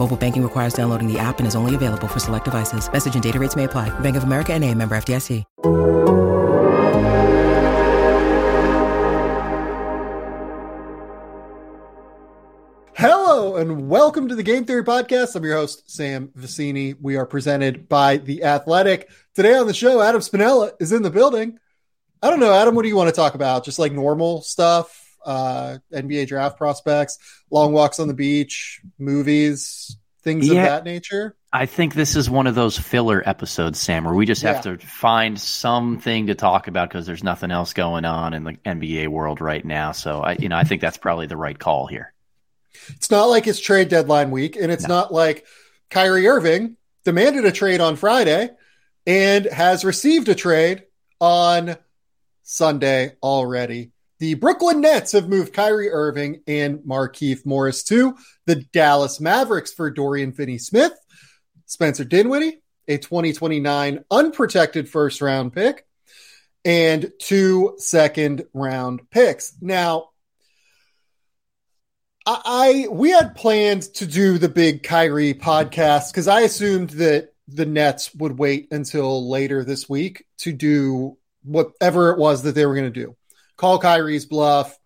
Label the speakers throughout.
Speaker 1: Mobile banking requires downloading the app and is only available for select devices. Message and data rates may apply. Bank of America and a member FDIC.
Speaker 2: Hello and welcome to the Game Theory Podcast. I'm your host, Sam Vecenie. We are presented by The Athletic. Today on the show, Adam Spinella is in the building. I don't know, Adam, what do you want to talk about? Just like normal stuff, uh, NBA draft prospects, long walks on the beach, movies, things
Speaker 3: Yeah.
Speaker 2: of that nature.
Speaker 3: I think this is one of those filler episodes, Sam, where we just have to find something to talk about because there's nothing else going on in the NBA world right now. So I, you know, I think that's probably the right call here.
Speaker 2: It's not like it's trade deadline week, and it's
Speaker 3: No.
Speaker 2: not like Kyrie Irving demanded a trade on Friday and has received a trade on Sunday already. The Brooklyn Nets have moved Kyrie Irving and Markieff Morris to the Dallas Mavericks for Dorian Finney Smith, Spencer Dinwiddie, a 2029 unprotected first round pick, and two second round picks. Now, I, we had planned to do the big Kyrie podcast because I assumed that the Nets would wait until later this week to do whatever it was that they were going to do. Call Kyrie's bluff,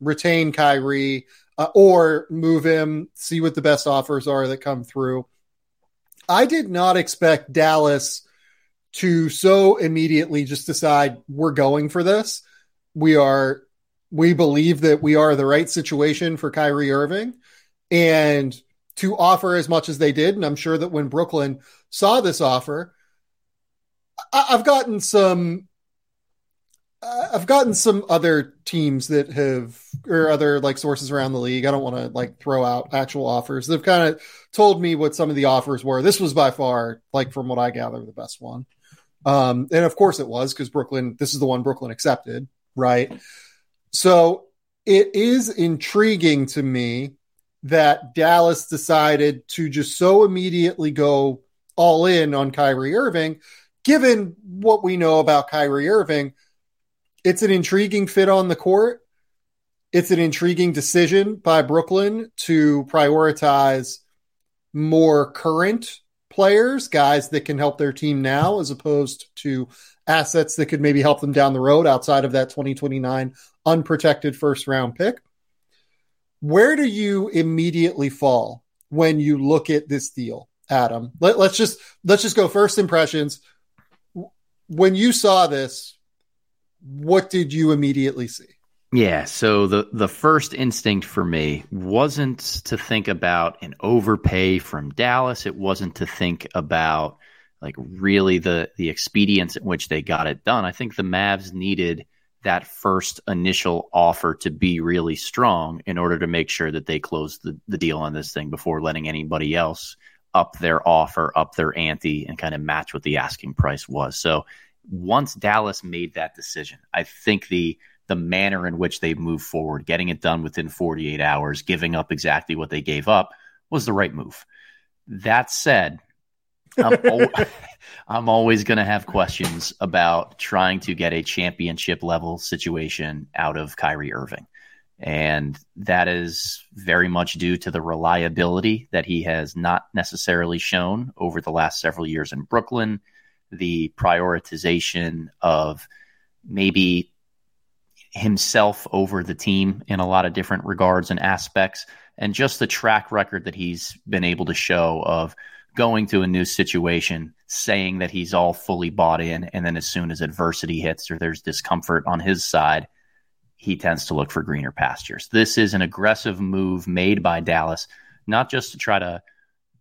Speaker 2: retain Kyrie, uh, or move him, see what the best offers are that come through. I did not expect Dallas to so immediately just decide we're going for this. We are we believe that we are the right situation for Kyrie Irving and to offer as much as they did. And I'm sure that when Brooklyn saw this offer, I- I've gotten some. I've gotten some other teams that have, or other like sources around the league. I don't want to like throw out actual offers. They've kind of told me what some of the offers were. This was by far, like from what I gather, the best one. Um, and of course it was because Brooklyn. This is the one Brooklyn accepted, right? So it is intriguing to me that Dallas decided to just so immediately go all in on Kyrie Irving, given what we know about Kyrie Irving. It's an intriguing fit on the court. It's an intriguing decision by Brooklyn to prioritize more current players, guys that can help their team now, as opposed to assets that could maybe help them down the road outside of that 2029 unprotected first round pick. Where do you immediately fall when you look at this deal, Adam? Let, let's just let's just go first impressions. When you saw this, what did you immediately see?
Speaker 3: Yeah. So the the first instinct for me wasn't to think about an overpay from Dallas. It wasn't to think about like really the the expedience in which they got it done. I think the Mavs needed that first initial offer to be really strong in order to make sure that they closed the, the deal on this thing before letting anybody else up their offer, up their ante, and kind of match what the asking price was. So once Dallas made that decision, I think the the manner in which they moved forward, getting it done within 48 hours, giving up exactly what they gave up was the right move. That said, I'm, al- I'm always going to have questions about trying to get a championship level situation out of Kyrie Irving. And that is very much due to the reliability that he has not necessarily shown over the last several years in Brooklyn, the prioritization of maybe himself over the team in a lot of different regards and aspects, and just the track record that he's been able to show of going to a new situation, saying that he's all fully bought in, and then as soon as adversity hits or there's discomfort on his side, he tends to look for greener pastures. This is an aggressive move made by Dallas, not just to try to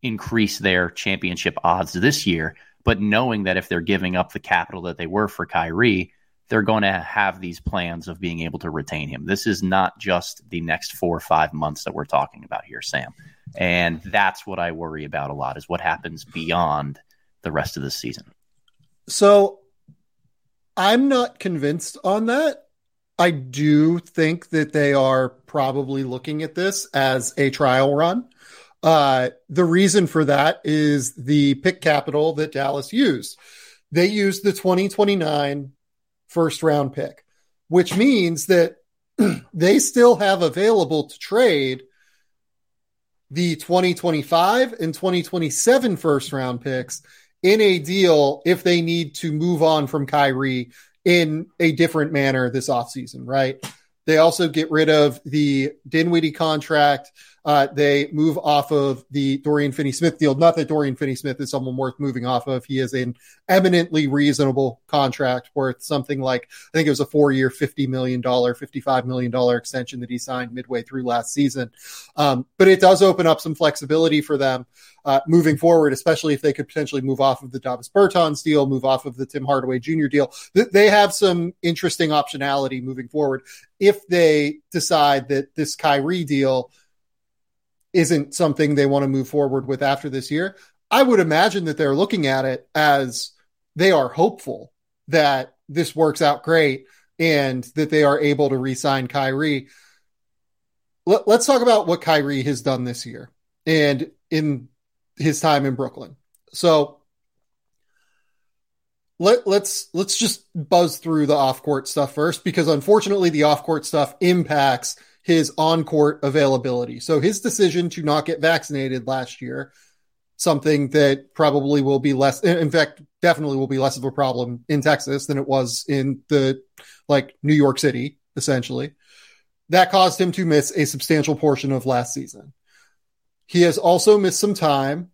Speaker 3: increase their championship odds this year, but knowing that if they're giving up the capital that they were for Kyrie, they're going to have these plans of being able to retain him. This is not just the next four or five months that we're talking about here, Sam. And that's what I worry about a lot is what happens beyond the rest of the season.
Speaker 2: So I'm not convinced on that. I do think that they are probably looking at this as a trial run. Uh, the reason for that is the pick capital that Dallas used. They used the 2029 first round pick, which means that they still have available to trade the 2025 and 2027 first round picks in a deal if they need to move on from Kyrie in a different manner this offseason, right? They also get rid of the Dinwiddie contract. Uh, they move off of the Dorian Finney Smith deal. Not that Dorian Finney Smith is someone worth moving off of. He is an eminently reasonable contract worth something like, I think it was a four year, $50 million, $55 million extension that he signed midway through last season. Um, but it does open up some flexibility for them uh, moving forward, especially if they could potentially move off of the Davis Bertans deal, move off of the Tim Hardaway Jr. deal. They have some interesting optionality moving forward if they decide that this Kyrie deal isn't something they want to move forward with after this year. I would imagine that they're looking at it as they are hopeful that this works out great and that they are able to re-sign Kyrie. Let, us talk about what Kyrie has done this year. And in his time in Brooklyn. So let, let's let's just buzz through the off court stuff first because unfortunately the off court stuff impacts his on court availability. So his decision to not get vaccinated last year, something that probably will be less in fact definitely will be less of a problem in Texas than it was in the like New York City essentially. That caused him to miss a substantial portion of last season. He has also missed some time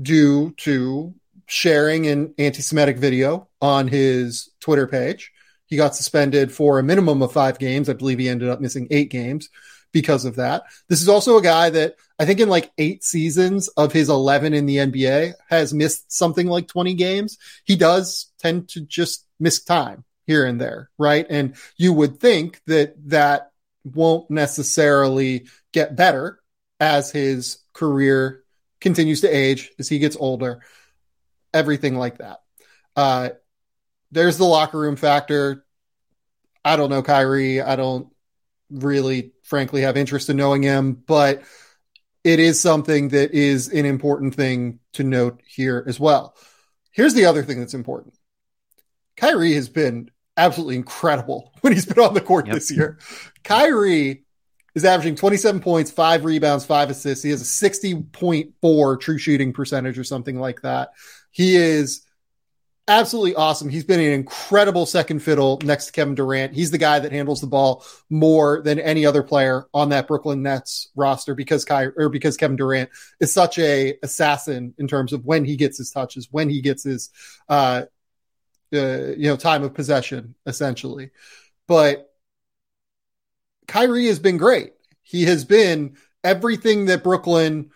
Speaker 2: due to sharing an anti Semitic video on his Twitter page. He got suspended for a minimum of five games. I believe he ended up missing eight games because of that. This is also a guy that I think in like eight seasons of his 11 in the NBA has missed something like 20 games. He does tend to just miss time here and there, right? And you would think that that won't necessarily get better as his career continues to age, as he gets older, everything like that. Uh, there's the locker room factor. I don't know Kyrie. I don't really, frankly, have interest in knowing him, but it is something that is an important thing to note here as well. Here's the other thing that's important Kyrie has been absolutely incredible when he's been on the court yep. this year. Kyrie is averaging 27 points, five rebounds, five assists. He has a 60.4 true shooting percentage or something like that. He is absolutely awesome. He's been an incredible second fiddle next to Kevin Durant. He's the guy that handles the ball more than any other player on that Brooklyn Nets roster because Ky or because Kevin Durant is such a assassin in terms of when he gets his touches, when he gets his uh, uh you know time of possession essentially. But Kyrie has been great. He has been everything that Brooklyn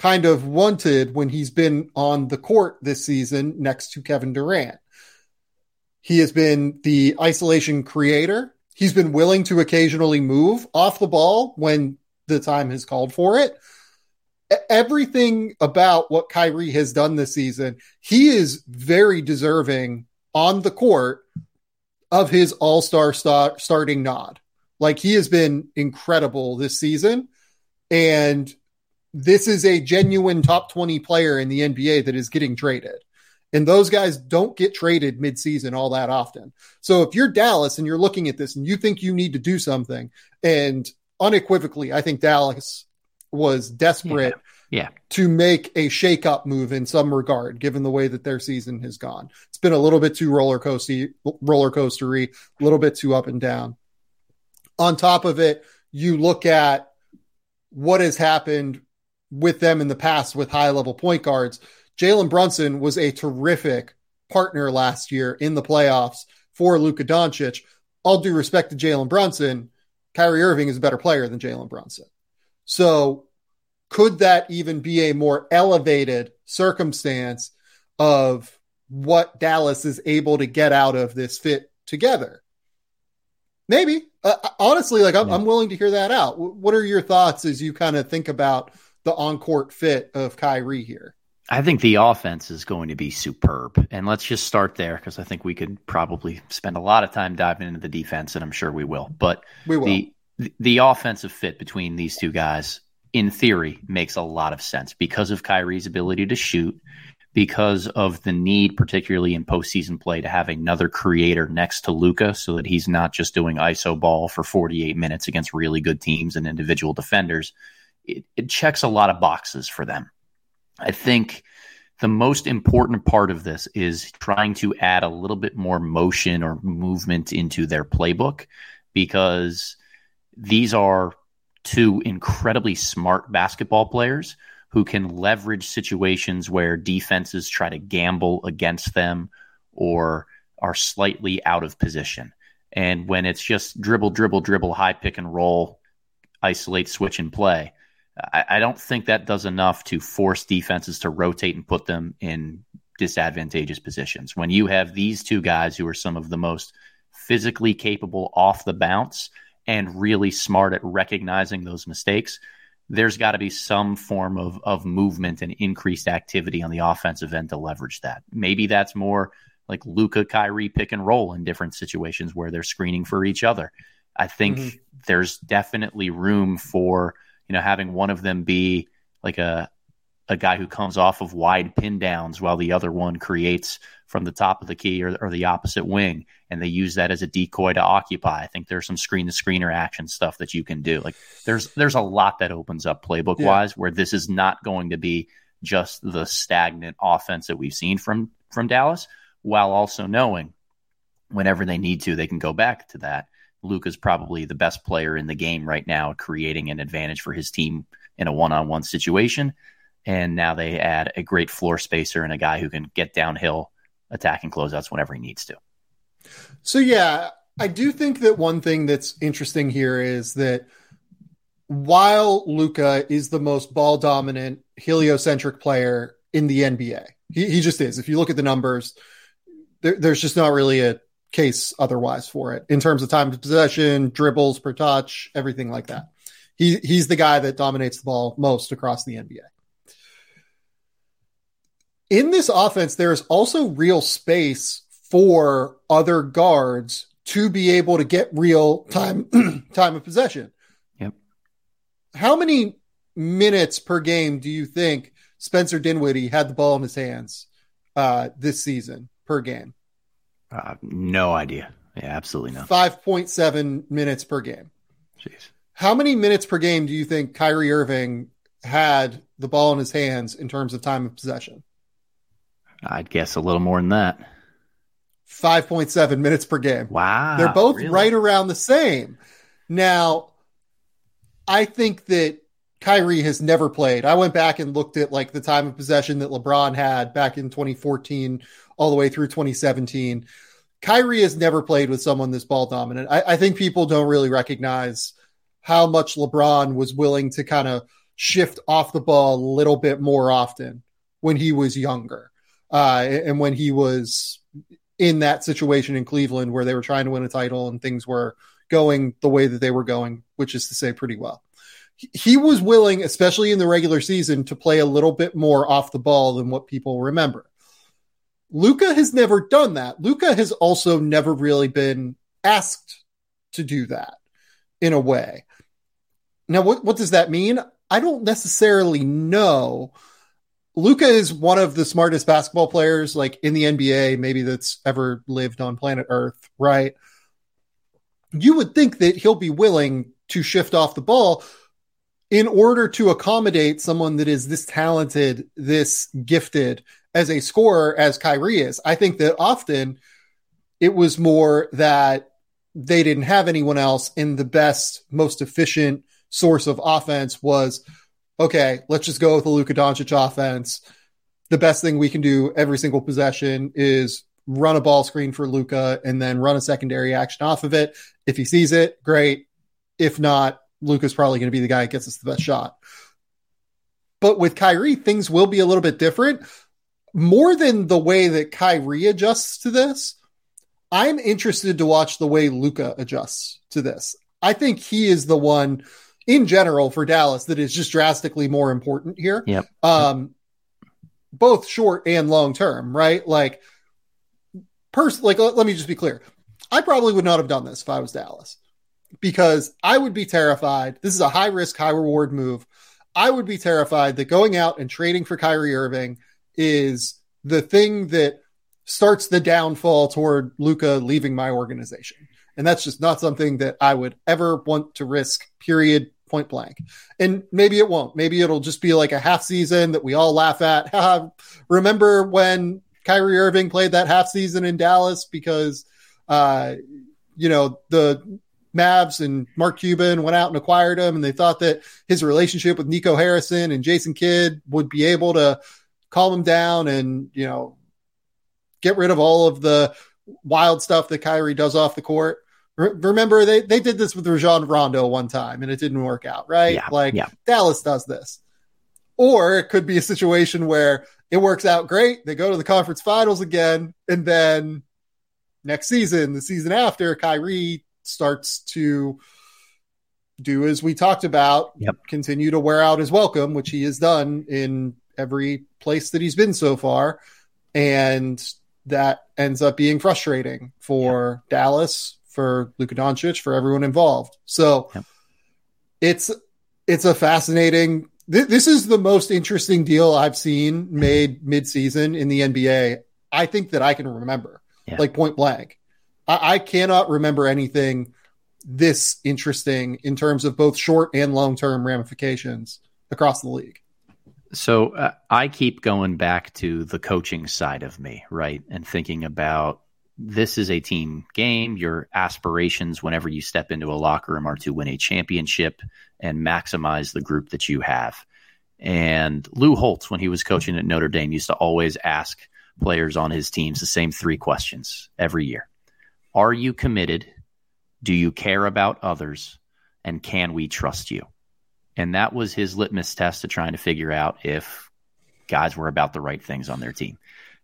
Speaker 2: kind of wanted when he's been on the court this season next to Kevin Durant. He has been the isolation creator. He's been willing to occasionally move off the ball when the time has called for it. Everything about what Kyrie has done this season, he is very deserving on the court of his all star starting nod. Like he has been incredible this season. And this is a genuine top 20 player in the NBA that is getting traded. And those guys don't get traded midseason all that often. So if you're Dallas and you're looking at this and you think you need to do something, and unequivocally, I think Dallas was desperate
Speaker 3: yeah. yeah.
Speaker 2: to make a shakeup move in some regard, given the way that their season has gone. It's been a little bit too roller coastery, roller coastery, a little bit too up and down on top of it, you look at what has happened with them in the past with high level point guards. Jalen Brunson was a terrific partner last year in the playoffs for Luka Doncic. All due respect to Jalen Brunson, Kyrie Irving is a better player than Jalen Brunson. So could that even be a more elevated circumstance of what Dallas is able to get out of this fit together? Maybe. Uh, honestly, like I'm, yeah. I'm willing to hear that out. What are your thoughts as you kind of think about the on court fit of Kyrie here?
Speaker 3: I think the offense is going to be superb. And let's just start there because I think we could probably spend a lot of time diving into the defense, and I'm sure we will. But
Speaker 2: we will.
Speaker 3: The, the offensive fit between these two guys, in theory, makes a lot of sense because of Kyrie's ability to shoot, because of the need, particularly in postseason play, to have another creator next to Luka so that he's not just doing ISO ball for 48 minutes against really good teams and individual defenders. It, it checks a lot of boxes for them. I think the most important part of this is trying to add a little bit more motion or movement into their playbook because these are two incredibly smart basketball players who can leverage situations where defenses try to gamble against them or are slightly out of position. And when it's just dribble, dribble, dribble, high pick and roll, isolate, switch, and play, I, I don't think that does enough to force defenses to rotate and put them in disadvantageous positions. When you have these two guys who are some of the most physically capable off the bounce and really smart at recognizing those mistakes, there's got to be some form of, of movement and increased activity on the offensive end to leverage that. Maybe that's more like Luka Kyrie pick and roll in different situations where they're screening for each other. I think mm-hmm. there's definitely room for you know, having one of them be like a a guy who comes off of wide pin downs while the other one creates from the top of the key or, or the opposite wing, and they use that as a decoy to occupy. I think there's some screen to screener action stuff that you can do. Like there's there's a lot that opens up playbook wise yeah. where this is not going to be just the stagnant offense that we've seen from from Dallas, while also knowing whenever they need to, they can go back to that Luka's probably the best player in the game right now, creating an advantage for his team in a one on one situation. And now they add a great floor spacer and a guy who can get downhill, attack, attacking closeouts whenever he needs to.
Speaker 2: So, yeah, I do think that one thing that's interesting here is that while Luka is the most ball dominant, heliocentric player in the NBA, he, he just is. If you look at the numbers, there, there's just not really a case otherwise for it in terms of time of possession, dribbles per touch, everything like that. He he's the guy that dominates the ball most across the NBA. In this offense, there is also real space for other guards to be able to get real time time of possession.
Speaker 3: Yep.
Speaker 2: How many minutes per game do you think Spencer Dinwiddie had the ball in his hands uh, this season per game?
Speaker 3: Uh, no idea. Yeah, absolutely not.
Speaker 2: 5.7 minutes per game.
Speaker 3: Jeez.
Speaker 2: How many minutes per game do you think Kyrie Irving had the ball in his hands in terms of time of possession?
Speaker 3: I'd guess a little more than that.
Speaker 2: 5.7 minutes per game.
Speaker 3: Wow.
Speaker 2: They're both really? right around the same. Now, I think that Kyrie has never played. I went back and looked at like the time of possession that LeBron had back in 2014 all the way through 2017. Kyrie has never played with someone this ball dominant. I, I think people don't really recognize how much LeBron was willing to kind of shift off the ball a little bit more often when he was younger uh, and when he was in that situation in Cleveland where they were trying to win a title and things were going the way that they were going, which is to say, pretty well. He was willing, especially in the regular season, to play a little bit more off the ball than what people remember. Luka has never done that. Luka has also never really been asked to do that in a way. Now, what, what does that mean? I don't necessarily know. Luka is one of the smartest basketball players, like in the NBA, maybe that's ever lived on planet Earth, right? You would think that he'll be willing to shift off the ball in order to accommodate someone that is this talented, this gifted, as a scorer as Kyrie is. I think that often it was more that they didn't have anyone else and the best, most efficient source of offense was okay, let's just go with the Luka Doncic offense. the best thing we can do every single possession is run a ball screen for Luka and then run a secondary action off of it. If he sees it, great. If not, Luka's probably going to be the guy that gets us the best shot. But with Kyrie, things will be a little bit different. More than the way that Kyrie adjusts to this, I'm interested to watch the way Luka adjusts to this. I think he is the one in general for Dallas that is just drastically more important here.
Speaker 3: Yep.
Speaker 2: Um, both short and long term, right? Like, pers- like let, let me just be clear. I probably would not have done this if I was Dallas because I would be terrified. This is a high risk, high reward move. I would be terrified that going out and trading for Kyrie Irving is the thing that starts the downfall toward Luka leaving my organization. And that's just not something that I would ever want to risk, period, point blank. And maybe it won't. Maybe it'll just be like a half season that we all laugh at. Remember when Kyrie Irving played that half season in Dallas because, uh, you know, the Mavs and Mark Cuban went out and acquired him, and they thought that his relationship with Nico Harrison and Jason Kidd would be able to calm him down and, you know, get rid of all of the wild stuff that Kyrie does off the court. remember, they, they did this with Rajon Rondo one time and it didn't work out, right?
Speaker 3: Yeah,
Speaker 2: like
Speaker 3: yeah.
Speaker 2: Dallas does this. Or it could be a situation where it works out great. They go to the conference finals again. And then next season, the season after, Kyrie starts to do as we talked about,
Speaker 3: Yep.
Speaker 2: continue to wear out his welcome, which he has done in every place that he's been so far. And that ends up being frustrating for Dallas, for Luka Doncic, for everyone involved. So
Speaker 3: Yep.
Speaker 2: it's it's a fascinating. Th- this is the most interesting deal I've seen made mid-season in the NBA. I think that I can remember,
Speaker 3: Yeah.
Speaker 2: like point blank. I, I cannot remember anything this interesting in terms of both short and long-term ramifications across the league.
Speaker 3: So uh, I keep going back to the coaching side of me, right? And thinking about this is a team game. Your aspirations, whenever you step into a locker room, are to win a championship and maximize the group that you have. And Lou Holtz, when he was coaching at Notre Dame, used to always ask players on his teams the same three questions every year Are you committed? Do you care about others? And can we trust you? And that was his litmus test to trying to figure out if guys were about the right things on their team.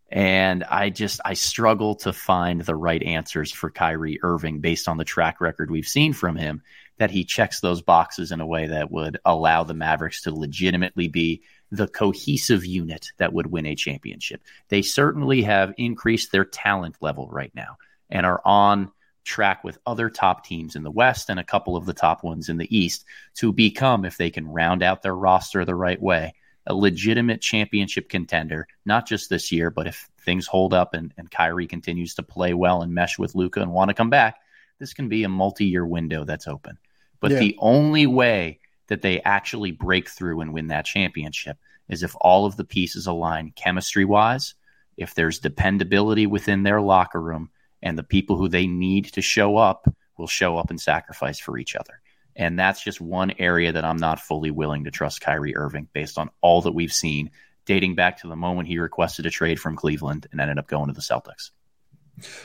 Speaker 3: And I just I struggle to find the right answers for Kyrie Irving based on the track record we've seen from him that he checks those boxes in a way that would allow the Mavericks to legitimately be the cohesive unit that would win a championship. They certainly have increased their talent level right now and are on track with other top teams in the West and a couple of the top ones in the East to become, if they can round out their roster the right way, a legitimate championship contender, not just this year, but if things hold up and, and Kyrie continues to play well and mesh with Luka and want to come back, this can be a multi year window that's open. But
Speaker 2: Yeah.
Speaker 3: the only way that they actually break through and win that championship is if all of the pieces align chemistry wise, if there's dependability within their locker room, and the people who they need to show up will show up and sacrifice for each other. And that's just one area that I'm not fully willing to trust Kyrie Irving based on all that we've seen dating back to the moment he requested a trade from Cleveland and ended up going to the Celtics.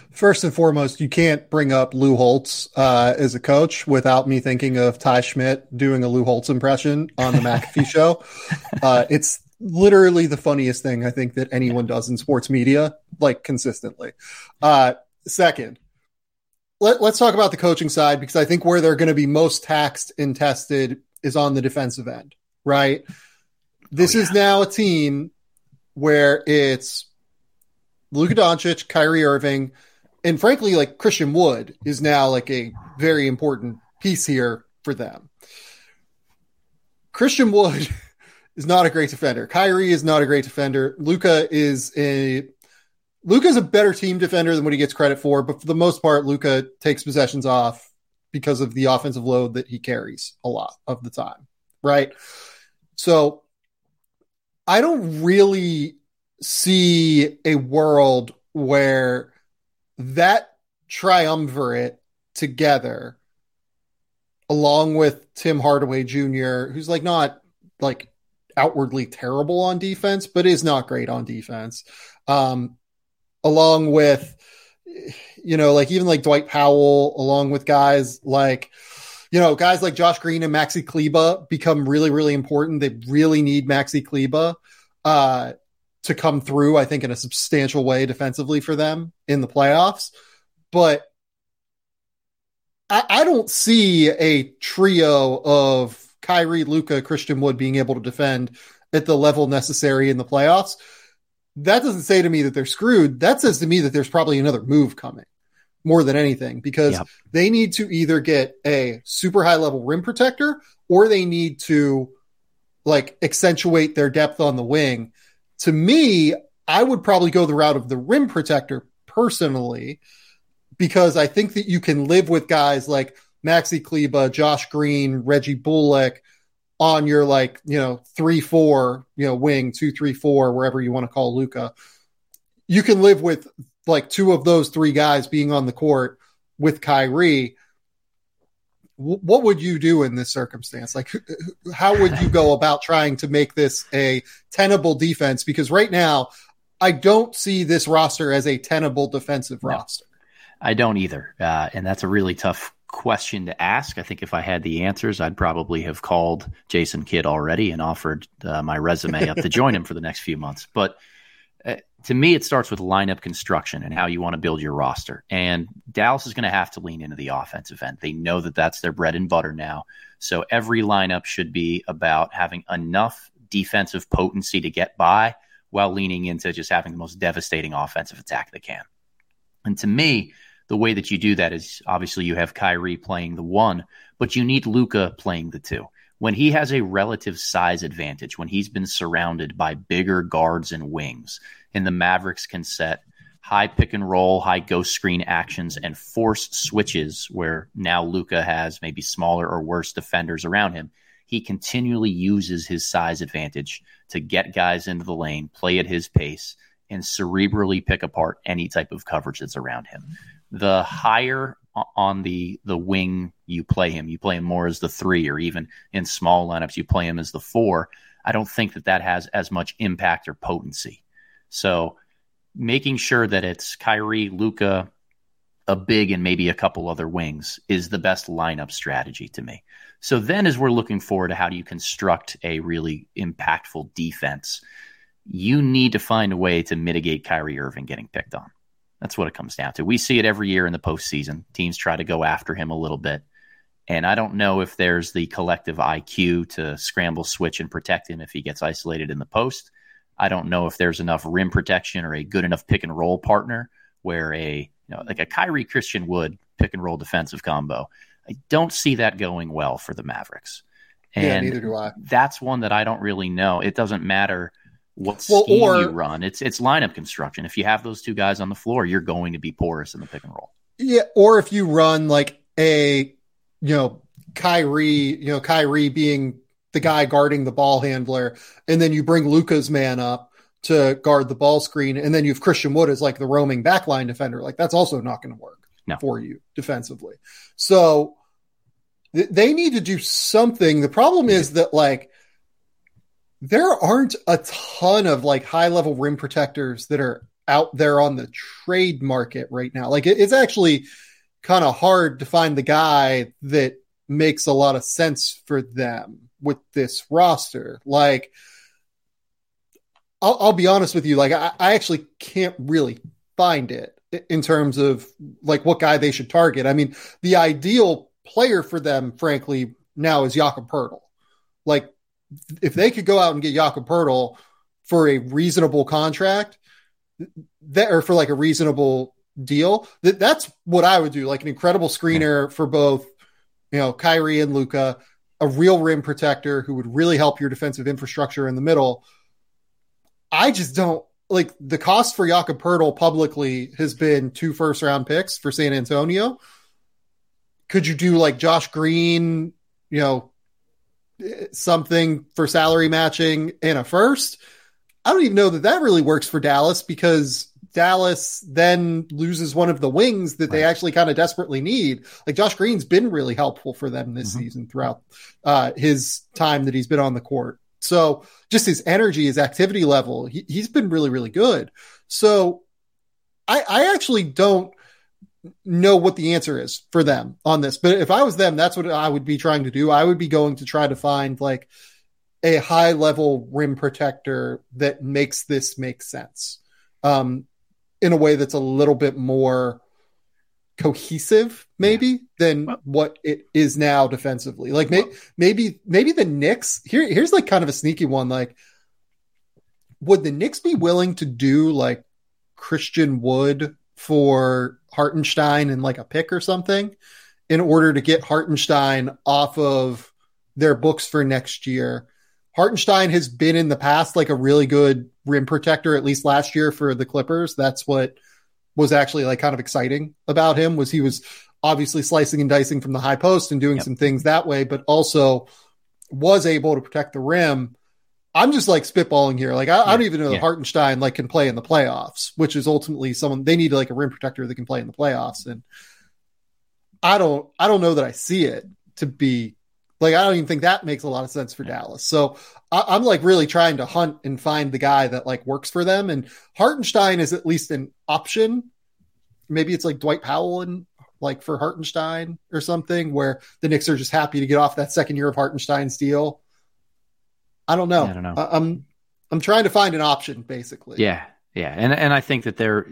Speaker 2: First and foremost, you can't bring up Lou Holtz uh, as a coach without me thinking of Ty Schmidt doing a Lou Holtz impression on the McAfee show. Uh, it's literally the funniest thing I think that anyone does in sports media, like consistently. Uh, second, let, let's talk about the coaching side because I think where they're going to be most taxed and tested is on the defensive end, right? This
Speaker 3: Oh, yeah.
Speaker 2: is now a team where it's Luka Doncic, Kyrie Irving, and frankly, like Christian Wood is now like a very important piece here for them. Christian Wood is not a great defender. Kyrie is not a great defender. Luka is a Luka's a better team defender than what he gets credit for, but for the most part, Luka takes possessions off because of the offensive load that he carries a lot of the time. Right. So I don't really see a world where that triumvirate together, along with Tim Hardaway Jr., who's like not like outwardly terrible on defense, but is not great on defense. Um, along with, you know, like even like Dwight Powell, along with guys like, you know, guys like Josh Green and Maxi Kleber become really, really important. They really need Maxi Kleber uh, to come through, I think, in a substantial way defensively for them in the playoffs. But I, I don't see a trio of Kyrie, Luka, Christian Wood being able to defend at the level necessary in the playoffs. That doesn't say to me that they're screwed. That says to me that there's probably another move coming more than anything because yep. they need to either get a super high level rim protector or they need to like accentuate their depth on the wing. To me, I would probably go the route of the rim protector personally because I think that you can live with guys like Maxi Kleber, Josh Green, Reggie Bullock on your like, you know, three, four, you know, wing, two, three, four, wherever you want to call Luka, You can live with like two of those three guys being on the court with Kyrie, what would you do in this circumstance? Like, how would you go about trying to make this a tenable defense? Because right now, I don't see this roster as a tenable defensive no, roster.
Speaker 3: I don't either. Uh, and that's a really tough question to ask. I think if I had the answers, I'd probably have called Jason Kidd already and offered uh, my resume up to join him for the next few months. But uh, to me, it starts with lineup construction and how you want to build your roster. And Dallas is going to have to lean into the offensive end. They know that that's their bread and butter now. So every lineup should be about having enough defensive potency to get by while leaning into just having the most devastating offensive attack they can. And to me, the way that you do that is obviously you have Kyrie playing the one, but you need Luka playing the two when he has a relative size advantage, when he's been surrounded by bigger guards and wings, and the Mavericks can set high pick and roll, high ghost screen actions, and force switches where now Luka has maybe smaller or worse defenders around him. He continually uses his size advantage to get guys into the lane, play at his pace, and cerebrally pick apart any type of coverage that's around him. The higher on the the wing you play him. You play him more as the three, or even in small lineups you play him as the four. I don't think that that has as much impact or potency. So making sure that it's Kyrie, Luka, a big, and maybe a couple other wings is the best lineup strategy to me. So then, as we're looking forward to how do you construct a really impactful defense, you need to find a way to mitigate Kyrie Irving getting picked on. That's what it comes down to. We see it every year in the postseason. Teams try to go after him a little bit. And I don't know if there's the collective IQ to scramble, switch, and protect him if he gets isolated in the post. I don't know if there's enough rim protection or a good enough pick and roll partner where a you know like a Kyrie Christian Wood pick and roll defensive combo. I don't see that going well for the Mavericks. And
Speaker 2: yeah, neither do I.
Speaker 3: That's one that I don't really know. It doesn't matter what well, scheme or, you run. It's it's lineup construction. If you have those two guys on the floor, you're going to be porous in the pick and roll.
Speaker 2: Yeah, or if you run like a you know Kyrie, you know Kyrie being the guy guarding the ball handler, and then you bring Luka's man up to guard the ball screen, and then you have Christian Wood as like the roaming backline defender. Like that's also not going to work no. for you defensively. So th- they need to do something. The problem is that like there aren't a ton of like high level rim protectors that are out there on the trade market right now. Like it, it's actually kind of hard to find the guy that makes a lot of sense for them with this roster. Like, I'll, I'll be honest with you. Like, I, I actually can't really find it in terms of like what guy they should target. I mean, the ideal player for them, frankly, now is Jakob Poeltl. Like if they could go out and get Jakob Poeltl for a reasonable contract, that or for like a reasonable deal, that that's what I would do. Like an incredible screener for both, you know, Kyrie and Luka, a real rim protector who would really help your defensive infrastructure in the middle. I just don't like the cost for Jakob Poeltl publicly has been two first round picks for San Antonio. Could you do like Josh Green, you know, something for salary matching and a first. I don't even know that that really works for Dallas because Dallas then loses one of the wings that right. they actually kind of desperately need. Like Josh Green's been really helpful for them this mm-hmm. season throughout uh, his time that he's been on the court. So just his energy, his activity level, he, has been really, really good. So I, I actually don't know what the answer is for them on this. But if I was them, that's what I would be trying to do. I would be going to try to find like a high level rim protector that makes this make sense um, in a way that's a little bit more cohesive, maybe yeah. than well, what it is now defensively. Like may, well, maybe maybe the Knicks here. Here's like kind of a sneaky one. Like, would the Knicks be willing to do like Christian Wood for Hartenstein and like a pick or something in order to get Hartenstein off of their books for next year? Hartenstein has been in the past like a really good rim protector, at least last year for the Clippers. That's what was actually like kind of exciting about him was he was obviously slicing and dicing from the high post and doing yep. some things that way, but also was able to protect the rim. I'm just like spitballing here. Like I, yeah. I don't even know yeah. that Hartenstein like can play in the playoffs, which is ultimately someone they need like a rim protector that can play in the playoffs. And I don't I don't know that I see it to be like I don't even think that makes a lot of sense for Dallas. So I, am like really trying to hunt and find the guy that like works for them. And Hartenstein is at least an option. Maybe it's like Dwight Powell and like for Hartenstein or something, where the Knicks are just happy to get off that second year of Hartenstein's deal. I don't know.
Speaker 3: I don't know.
Speaker 2: I, I'm I'm trying to find an option, basically.
Speaker 3: Yeah, yeah, and and I think that they're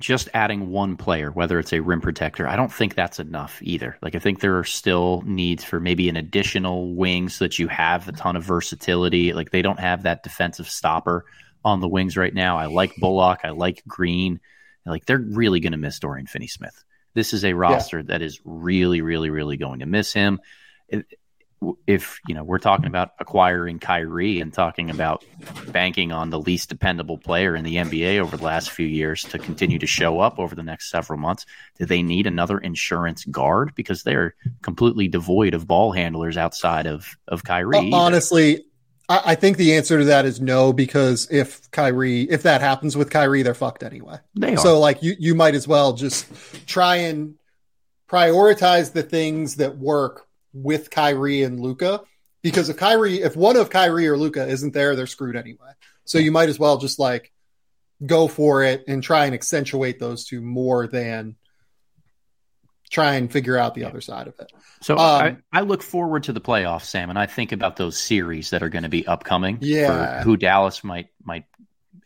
Speaker 3: just adding one player, whether it's a rim protector, I don't think that's enough either. Like I think there are still needs for maybe an additional wing so that you have a ton of versatility. Like they don't have that defensive stopper on the wings right now. I like Bullock, I like Green. Like they're really going to miss Dorian Finney-Smith. This is a roster yeah. that is really, really, really going to miss him. If you know we're talking about acquiring Kyrie and talking about banking on the least dependable player in the NBA over the last few years to continue to show up over the next several months, do they need another insurance guard because they're completely devoid of ball handlers outside of of Kyrie?
Speaker 2: Uh, honestly, I, I, think the answer to that is no because if Kyrie, if that happens with Kyrie, they're fucked anyway.
Speaker 3: They are.
Speaker 2: So like you you might as well just try and prioritize the things that work with Kyrie and Luka because if Kyrie, if one of Kyrie or Luka isn't there, they're screwed anyway. So you might as well just like go for it and try and accentuate those two more than try and figure out the other side of it.
Speaker 3: So um, I, I, look forward to the playoffs, Sam, and I think about those series that are going to be upcoming.
Speaker 2: Yeah,
Speaker 3: who Dallas might might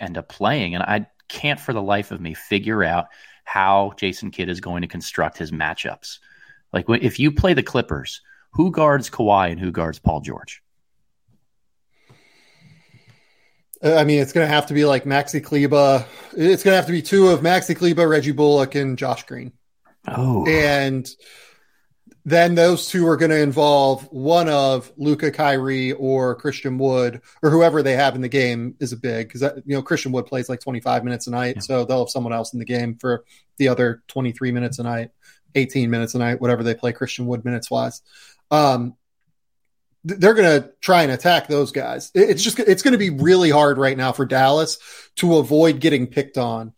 Speaker 3: end up playing, and I can't for the life of me figure out how Jason Kidd is going to construct his matchups. Like if you play the Clippers, who guards Kawhi and who guards Paul George?
Speaker 2: Uh, I mean, it's going to have to be like Maxi Kleber. It's going to have to be two of Maxi Kleber, Reggie Bullock, and Josh Green.
Speaker 3: Oh,
Speaker 2: and then those two are going to involve one of Luka Kyrie or Christian Wood or whoever they have in the game is a big because you know Christian Wood plays like 25 minutes a night, yeah. so they'll have someone else in the game for the other 23 minutes a night, 18 minutes a night, whatever they play Christian Wood minutes wise um, they're going to try and attack those guys. It's just it's going to be really hard right now for Dallas to avoid getting picked on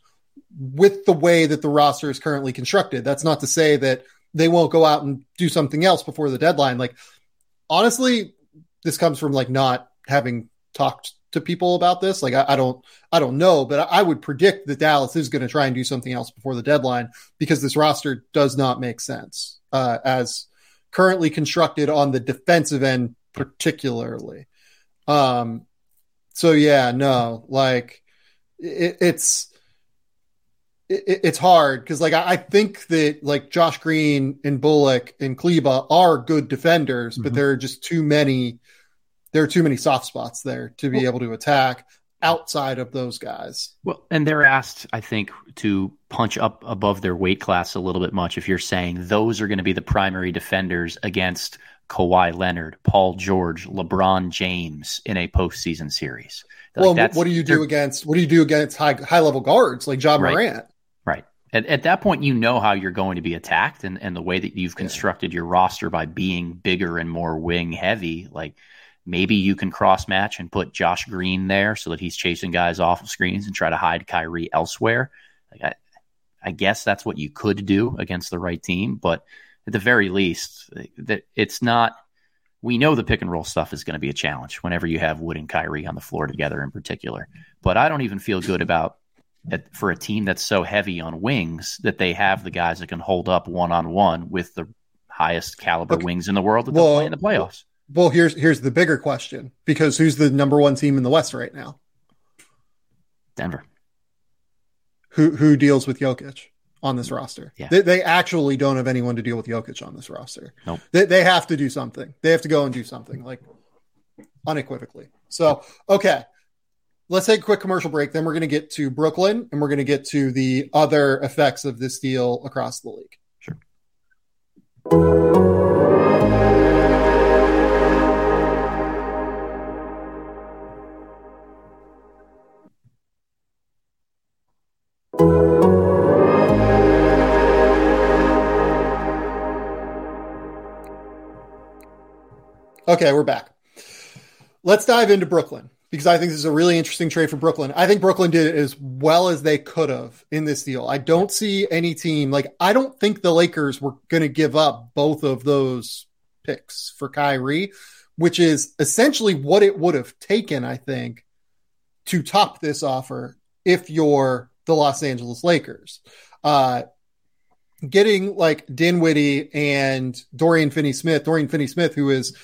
Speaker 2: with the way that the roster is currently constructed. That's not to say that they won't go out and do something else before the deadline. Like honestly, this comes from like not having talked to people about this. Like I, I don't I don't know, but I, would predict that Dallas is going to try and do something else before the deadline because this roster does not make sense uh, as currently constructed on the defensive end, particularly. Um, so yeah, no, like it, it's it, it's hard because like I, I, think that like Josh Green and Bullock and Kleber are good defenders, mm-hmm. but there are just too many. There are too many soft spots there to be able to attack outside of those guys.
Speaker 3: Well, and they're asked, I think, to punch up above their weight class a little bit much if you're saying those are going to be the primary defenders against Kawhi Leonard, Paul George, LeBron James in a postseason series.
Speaker 2: Like well, what do you do against what do you do against high high level guards like Morant?
Speaker 3: Right. right. At, at that point, you know how you're going to be attacked, and, and the way that you've constructed yeah. your roster by being bigger and more wing heavy, like – Maybe you can cross match and put Josh Green there so that he's chasing guys off of screens and try to hide Kyrie elsewhere. Like I, I guess that's what you could do against the right team, but at the very least, that it's not we know the pick and roll stuff is going to be a challenge whenever you have Wood and Kyrie on the floor together in particular. But I don't even feel good about for a team that's so heavy on wings that they have the guys that can hold up one on one with the highest caliber okay. wings in the world that well, they'll play in the playoffs.
Speaker 2: Well, here's here's the bigger question because who's the number one team in the West right now?
Speaker 3: Denver.
Speaker 2: Who who deals with Jokic? on this roster. Yeah. They, they, actually don't have anyone to deal with Jokic on this roster.
Speaker 3: Nope.
Speaker 2: They, they have to do something. They have to go and do something like unequivocally. So, okay. Let's take a quick commercial break. Then we're going to get to Brooklyn and we're going to get to the other effects of this deal across the league.
Speaker 3: Sure.
Speaker 2: Okay, we're back. Let's dive into Brooklyn because I think this is a really interesting trade for Brooklyn. I think Brooklyn did as well as they could have in this deal. I don't see any team like I don't think the Lakers were going to give up both of those picks for Kyrie, which is essentially what it would have taken, I think, to top this offer if you're the Los Angeles Lakers. Uh, getting like Dinwiddie and Dorian Finney Smith, Dorian Finney Smith, who is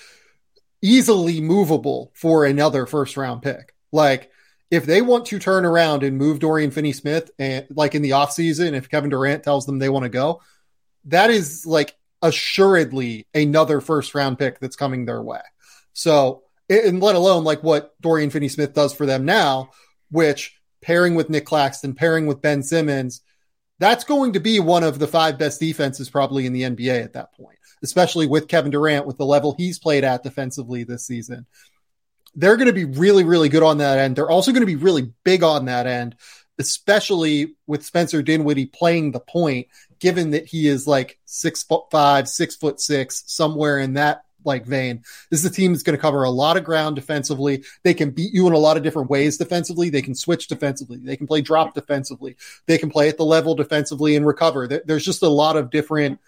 Speaker 2: easily movable for another first round pick. Like if they want to turn around and move Dorian Finney Smith and like in the offseason, if Kevin Durant tells them they want to go, that is like assuredly another first round pick that's coming their way. So, and let alone like what Dorian Finney Smith does for them now, which pairing with Nic Claxton, pairing with Ben Simmons, that's going to be one of the five best defenses probably in the NBA at that point especially with Kevin Durant, with the level he's played at defensively this season. They're going to be really, really good on that end. They're also going to be really big on that end, especially with Spencer Dinwiddie playing the point, given that he is like six foot five, six foot six, somewhere in that like vein. This is a team that's going to cover a lot of ground defensively. They can beat you in a lot of different ways defensively. They can switch defensively. They can play drop defensively. They can play at the level defensively and recover. There's just a lot of different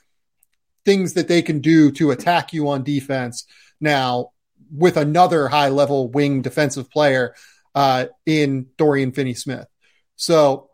Speaker 2: things that they can do to attack you on defense now with another high level wing defensive player uh, in Dorian Finney Smith. So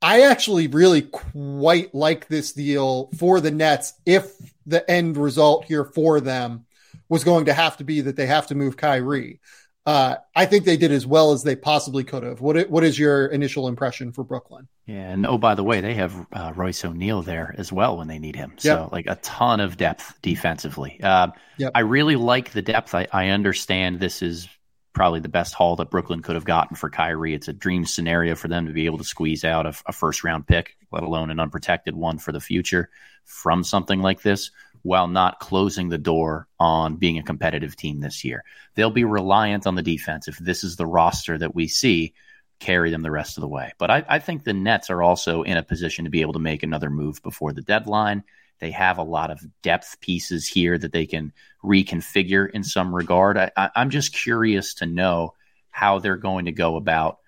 Speaker 2: I actually really quite like this deal for the Nets if the end result here for them was going to have to be that they have to move Kyrie. Uh, I think they did as well as they possibly could have. What what is your initial impression for Brooklyn?
Speaker 3: Yeah, and oh by the way, they have uh, Royce O'Neale there as well when they need him. So yep. like a ton of depth defensively. Uh, yep. I really like the depth. I, I understand this is probably the best haul that Brooklyn could have gotten for Kyrie. It's a dream scenario for them to be able to squeeze out a, a first round pick, let alone an unprotected one for the future from something like this while not closing the door on being a competitive team this year. They'll be reliant on the defense. If this is the roster that we see, carry them the rest of the way. But I, I, think the Nets are also in a position to be able to make another move before the deadline. They have a lot of depth pieces here that they can reconfigure in some regard. I, I'm just curious to know how they're going to go about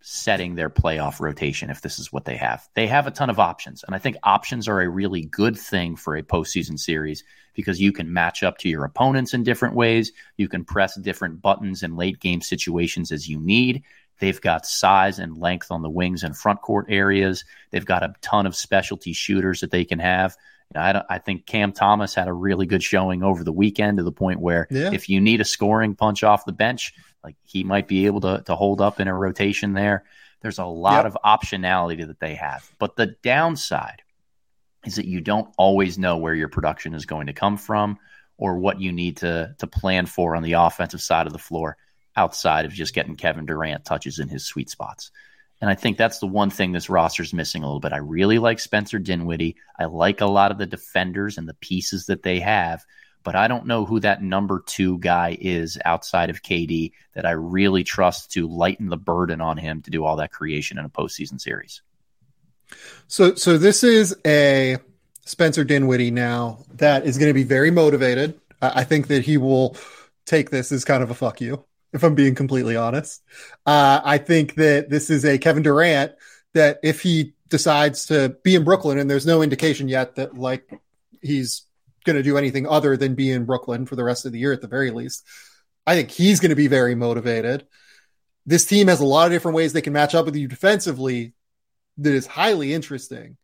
Speaker 3: setting their playoff rotation if this is what they have. They have a ton of options, and I think options are a really good thing for a postseason series because you can match up to your opponents in different ways. You can press different buttons in late game situations as you need. They've got size and length on the wings and front court areas. They've got a ton of specialty shooters that they can have. I, I, think Cam Thomas had a really good showing over the weekend to the point where yeah. if you need a scoring punch off the bench, like he might be able to to hold up in a rotation there. There's a lot yep. of optionality that they have. But the downside is that you don't always know where your production is going to come from or what you need to to plan for on the offensive side of the floor outside of just getting Kevin Durant touches in his sweet spots. And I think that's the one thing this roster's missing a little bit. I really like Spencer Dinwiddie. I like a lot of the defenders and the pieces that they have, but I don't know who that number two guy is outside of KD that I really trust to lighten the burden on him to do all that creation in a postseason series.
Speaker 2: So, so this is a Spencer Dinwiddie now that is going to be very motivated. I think that he will take this as kind of a fuck you, if I'm being completely honest. Uh, I think that this is a Kevin Durant that if he decides to be in Brooklyn and there's no indication yet that like he's going to do anything other than be in Brooklyn for the rest of the year at the very least. I think he's going to be very motivated. This team has a lot of different ways they can match up with you defensively that is highly interesting.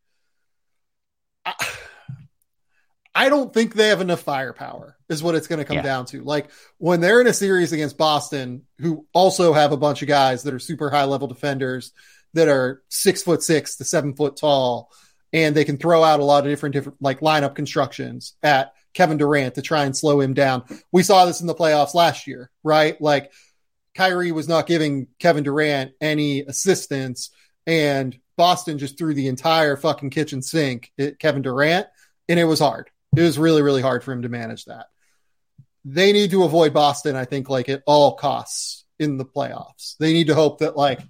Speaker 2: I, I don't think they have enough firepower, is what it's going to come yeah. down to. Like when they're in a series against Boston, who also have a bunch of guys that are super high level defenders that are six foot six to seven foot tall, and they can throw out a lot of different different like lineup constructions at Kevin Durant to try and slow him down. We saw this in the playoffs last year, right? Like Kyrie was not giving Kevin Durant any assistance, and Boston just threw the entire fucking kitchen sink at Kevin Durant, and it was hard. It was really, really hard for him to manage that. They need to avoid Boston, I think, like at all costs in the playoffs. They need to hope that like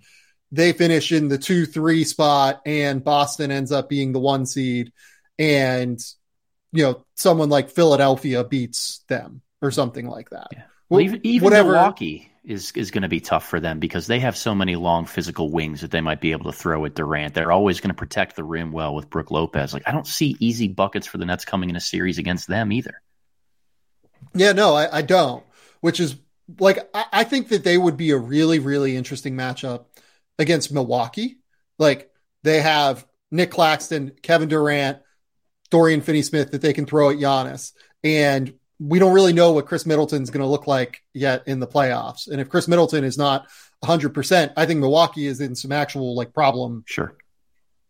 Speaker 2: they finish in the two three spot and Boston ends up being the one seed and you know someone like Philadelphia beats them or something like that.
Speaker 3: Yeah. Well, even, even Whatever. Milwaukee is is going to be tough for them because they have so many long physical wings that they might be able to throw at Durant. They're always going to protect the rim well with Brook Lopez. Like I don't see easy buckets for the Nets coming in a series against them either.
Speaker 2: Yeah, no, I, I don't. Which is like I, I think that they would be a really really interesting matchup against Milwaukee. Like they have Nic Claxton, Kevin Durant, Dorian Finney Smith that they can throw at Giannis. And we don't really know what Khris Middleton's going to look like yet in the playoffs. And if Khris Middleton is not 100%, I think Milwaukee is in some actual like problem.
Speaker 3: Sure.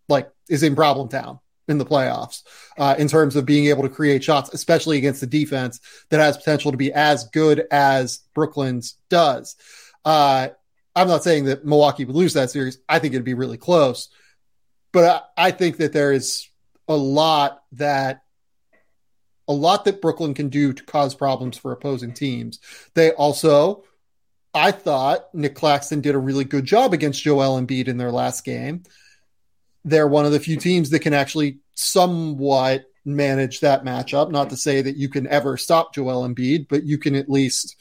Speaker 2: Like is in problem town in the playoffs uh, in terms of being able to create shots, especially against the defense that has potential to be as good as Brooklyn's does. Uh, I'm not saying that Milwaukee would lose that series. I think it'd be really close, but I, I think that there is a lot that a lot that Brooklyn can do to cause problems for opposing teams. They also, I thought Nic Claxton did a really good job against Joel Embiid in their last game. They're one of the few teams that can actually somewhat manage that matchup. Not to say that you can ever stop Joel Embiid, but you can at least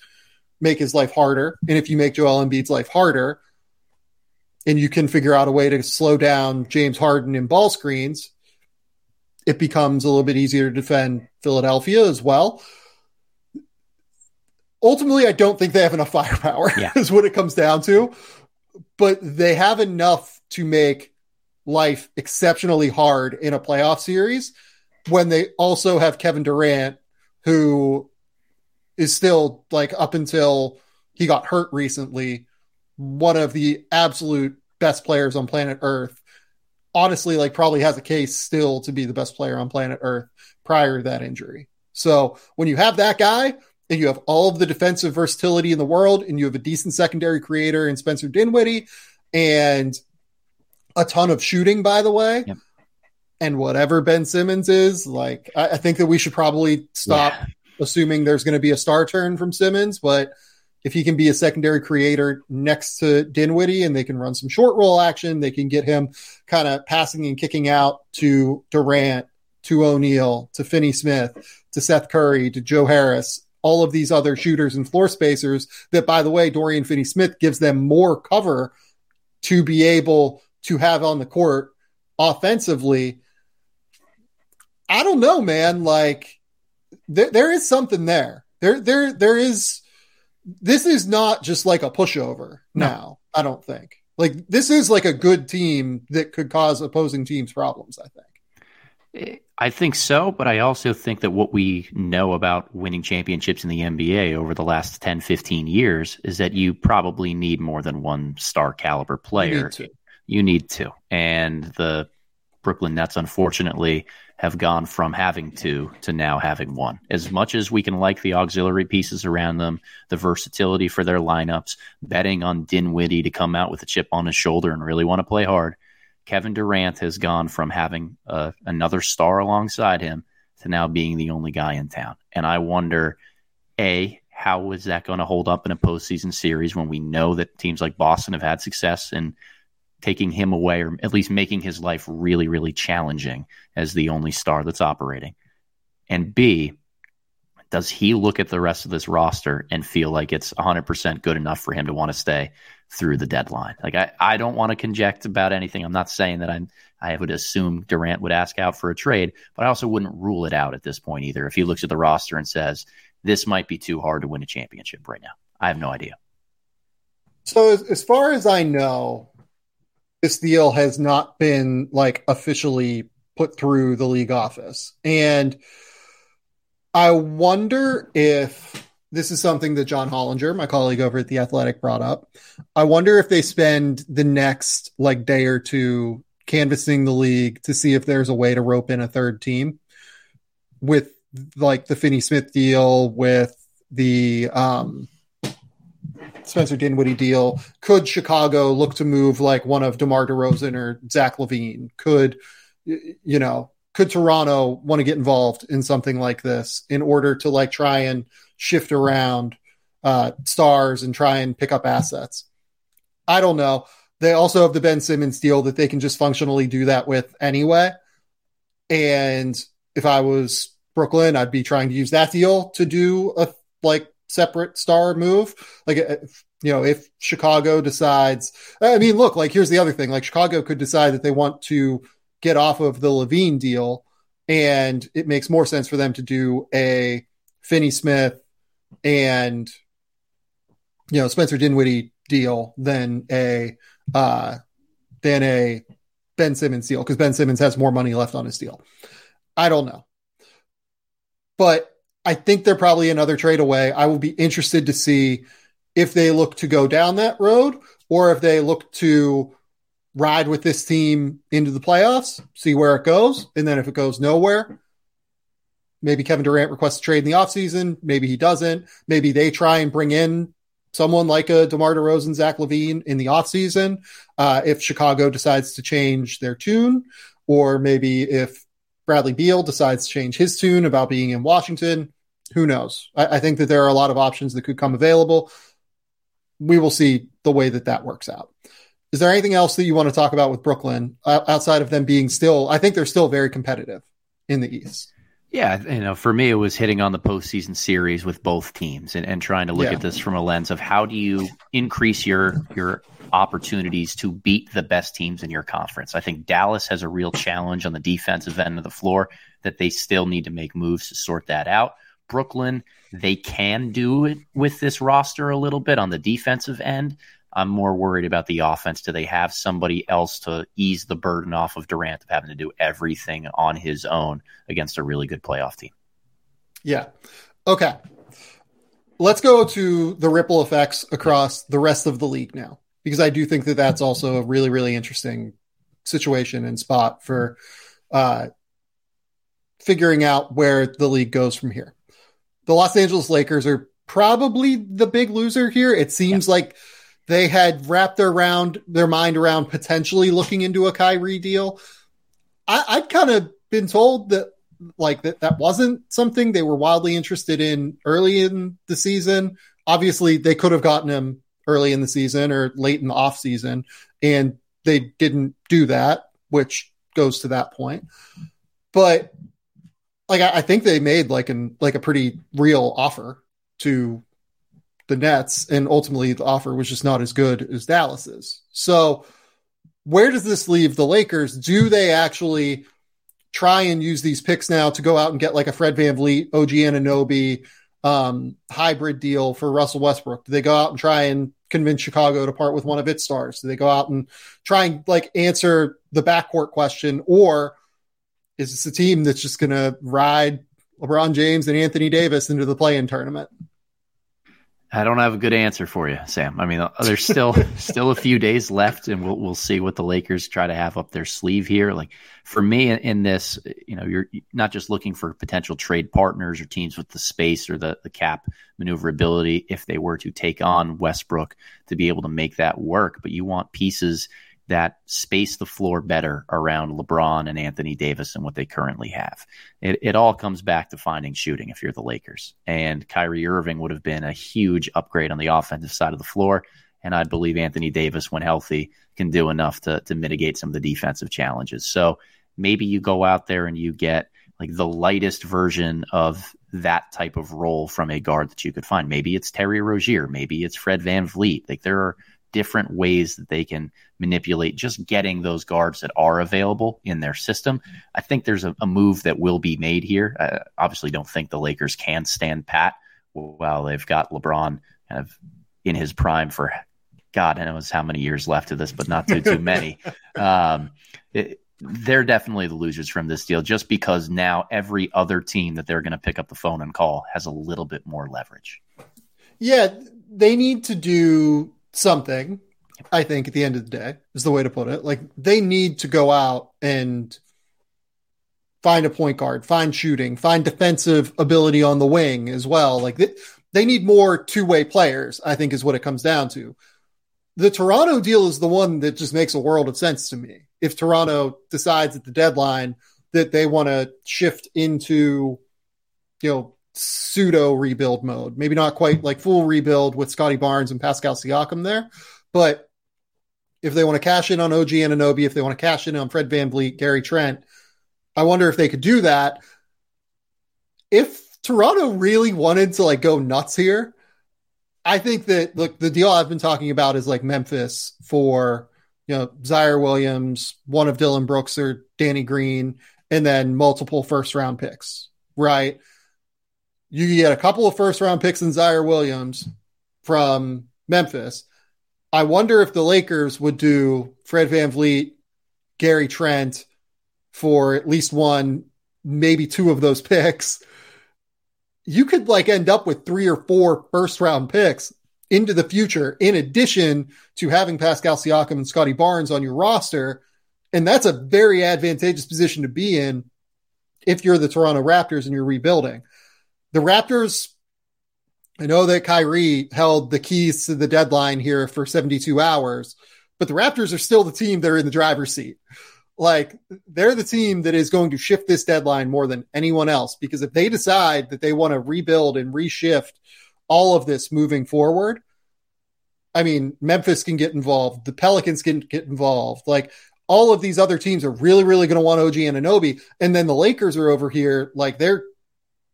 Speaker 2: make his life harder. And if you make Joel Embiid's life harder, and you can figure out a way to slow down James Harden in ball screens, it becomes a little bit easier to defend Philadelphia as well. Ultimately, I don't think they have enough firepower, yeah. is what it comes down to. But they have enough to make life exceptionally hard in a playoff series when they also have Kevin Durant, who is still like up until he got hurt recently, one of the absolute best players on planet Earth honestly like probably has a case still to be the best player on planet Earth prior to that injury. So when you have that guy and you have all of the defensive versatility in the world and you have a decent secondary creator in Spencer Dinwiddie and a ton of shooting, by the way, yep. and whatever Ben Simmons is, like I, I think that we should probably stop yeah. Assuming there's going to be a star turn from Simmons, but if he can be a secondary creator next to Dinwiddie and they can run some short roll action, they can get him kind of passing and kicking out to Durant, to O'Neale, to Finney Smith, to Seth Curry, to Joe Harris, all of these other shooters and floor spacers that, by the way, Dorian Finney Smith gives them more cover to be able to have on the court offensively. I don't know, man. Like there, there is something there. There, there, there is this is not just like a pushover no. now, I don't think. Like this is like a good team that could cause opposing teams problems, I think.
Speaker 3: I think so, but I also think that what we know about winning championships in the NBA over the last 10, 15 years is that you probably need more than one star caliber player. You need, you need to. And the Brooklyn Nets, unfortunately, have gone from having two to now having one. As much as we can like the auxiliary pieces around them, the versatility for their lineups, betting on Dinwiddie to come out with a chip on his shoulder and really want to play hard, Kevin Durant has gone from having uh, another star alongside him to now being the only guy in town. And I wonder, A, how is that going to hold up in a postseason series when we know that teams like Boston have had success in taking him away or at least making his life really, really challenging as the only star that's operating. And B, does he look at the rest of this roster and feel like it's 100% good enough for him to want to stay through the deadline? Like, I, I don't want to conject about anything. I'm not saying that I'm, I would assume Durant would ask out for a trade, but I also wouldn't rule it out at this point either. If he looks at the roster and says, this might be too hard to win a championship right now, I have no idea.
Speaker 2: So, as, as far as I know, this deal has not been like officially put through the league office. And I wonder if this is something that John Hollinger, my colleague over at The Athletic, brought up. I wonder if they spend the next like day or two canvassing the league to see if there's a way to rope in a third team with like the Finney Smith deal, with the um, Spencer Dinwiddie deal. Could Chicago look to move like one of DeMar DeRozan or Zach LaVine? Could you know? Could Toronto want to get involved in something like this in order to like try and shift around uh, stars and try and pick up assets? I don't know. They also have the Ben Simmons deal that they can just functionally do that with anyway. And if I was Brooklyn, I'd be trying to use that deal to do a like separate star move. Like, uh, you know, if Chicago decides, I mean, look, like here's the other thing. Like Chicago could decide that they want to get off of the LaVine deal, and it makes more sense for them to do a Finney Smith and you know Spencer Dinwiddie deal than a uh, than a Ben Simmons deal because Ben Simmons has more money left on his deal. I don't know, but I think they're probably another trade away. I will be interested to see if they look to go down that road or if they look to ride with this team into the playoffs, see where it goes. And then if it goes nowhere, maybe Kevin Durant requests a trade in the offseason. Maybe he doesn't. Maybe they try and bring in someone like a DeMar DeRozan, Zach LaVine in the offseason. Uh, if Chicago decides to change their tune, or maybe if Bradley Beal decides to change his tune about being in Washington, who knows? I, I, think that there are a lot of options that could come available. We will see the way that that works out. Is there anything else that you want to talk about with Brooklyn outside of them being still? I think they're still very competitive in the East.
Speaker 3: Yeah, you know, for me, it was hitting on the postseason series with both teams and, and trying to look yeah. at this from a lens of how do you increase your your opportunities to beat the best teams in your conference. I think Dallas has a real challenge on the defensive end of the floor that they still need to make moves to sort that out. Brooklyn, they can do it with this roster a little bit on the defensive end. I'm more worried about the offense. Do they have somebody else to ease the burden off of Durant of having to do everything on his own against a really good playoff team?
Speaker 2: Yeah. Okay. Let's go to the ripple effects across the rest of the league now, because I do think that that's also a really, really interesting situation and spot for uh, figuring out where the league goes from here. The Los Angeles Lakers are probably the big loser here. It seems yeah. like they had wrapped their round their mind around potentially looking into a Kyrie deal. I, I'd kind of been told that like that that wasn't something they were wildly interested in early in the season. Obviously, they could have gotten him early in the season or late in the off season, and they didn't do that, which goes to that point. But like I, I think they made like an like a pretty real offer to the Nets, and ultimately the offer was just not as good as Dallas's. So, where does this leave the Lakers? Do they actually try and use these picks now to go out and get like a Fred VanVleet, OG Anunoby um, hybrid deal for Russell Westbrook? Do they go out and try and convince Chicago to part with one of its stars? Do they go out and try and like answer the backcourt question, or is this a team that's just going to ride LeBron James and Anthony Davis into the play-in tournament?
Speaker 3: I don't have a good answer for you, Sam. I mean, there's still still a few days left, and we'll we'll see what the Lakers try to have up their sleeve here. Like for me, in, in this, you know, you're not just looking for potential trade partners or teams with the space or the the cap maneuverability if they were to take on Westbrook to be able to make that work, but you want pieces that space the floor better around LeBron and Anthony Davis and what they currently have. It, it all comes back to finding shooting if you're the Lakers. And Kyrie Irving would have been a huge upgrade on the offensive side of the floor. And I believe Anthony Davis, when healthy, can do enough to, to mitigate some of the defensive challenges. So maybe you go out there and you get like the lightest version of that type of role from a guard that you could find. Maybe it's Terry Rozier, maybe it's Fred VanVleet. Like there are different ways that they can manipulate just getting those guards that are available in their system. I think there's a, a move that will be made here. I obviously don't think the Lakers can stand pat while they've got LeBron kind of in his prime for God knows how many years left of this, but not too too many. Um, it, they're definitely the losers from this deal just because now every other team that they're going to pick up the phone and call has a little bit more leverage.
Speaker 2: Yeah, they need to do something, I think, at the end of the day, is the way to put it. Like they need to go out and find a point guard, find shooting, find defensive ability on the wing as well. Like they, they need more two way players, I think, is what it comes down to. The Toronto deal is the one that just makes a world of sense to me. If Toronto decides at the deadline that they want to shift into, you know, pseudo rebuild mode. Maybe not quite like full rebuild with Scottie Barnes and Pascal Siakam there, but if they want to cash in on OG Anunoby, if they want to cash in on Fred VanVleet, Gary Trent, I wonder if they could do that. If Toronto really wanted to like go nuts here, I think that look, the deal I've been talking about is like Memphis for you know Ziaire Williams, one of Dillon Brooks or Danny Green, and then multiple first round picks, right? You get a couple of first round picks in Ziaire Williams from Memphis. I wonder if the Lakers would do Fred VanVleet, Gary Trent for at least one, maybe two of those picks. You could like end up with three or four first round picks into the future, in addition to having Pascal Siakam and Scottie Barnes on your roster. And that's a very advantageous position to be in if you're the Toronto Raptors and you're rebuilding the Raptors, I know that Kyrie held the keys to the deadline here for 72 hours, but the Raptors are still the team that are in the driver's seat. Like they're the team that is going to shift this deadline more than anyone else because if they decide that they want to rebuild and reshift all of this moving forward, I mean, Memphis can get involved, the Pelicans can get involved. Like all of these other teams are really, really going to want OG Anunoby. And then the Lakers are over here, like they're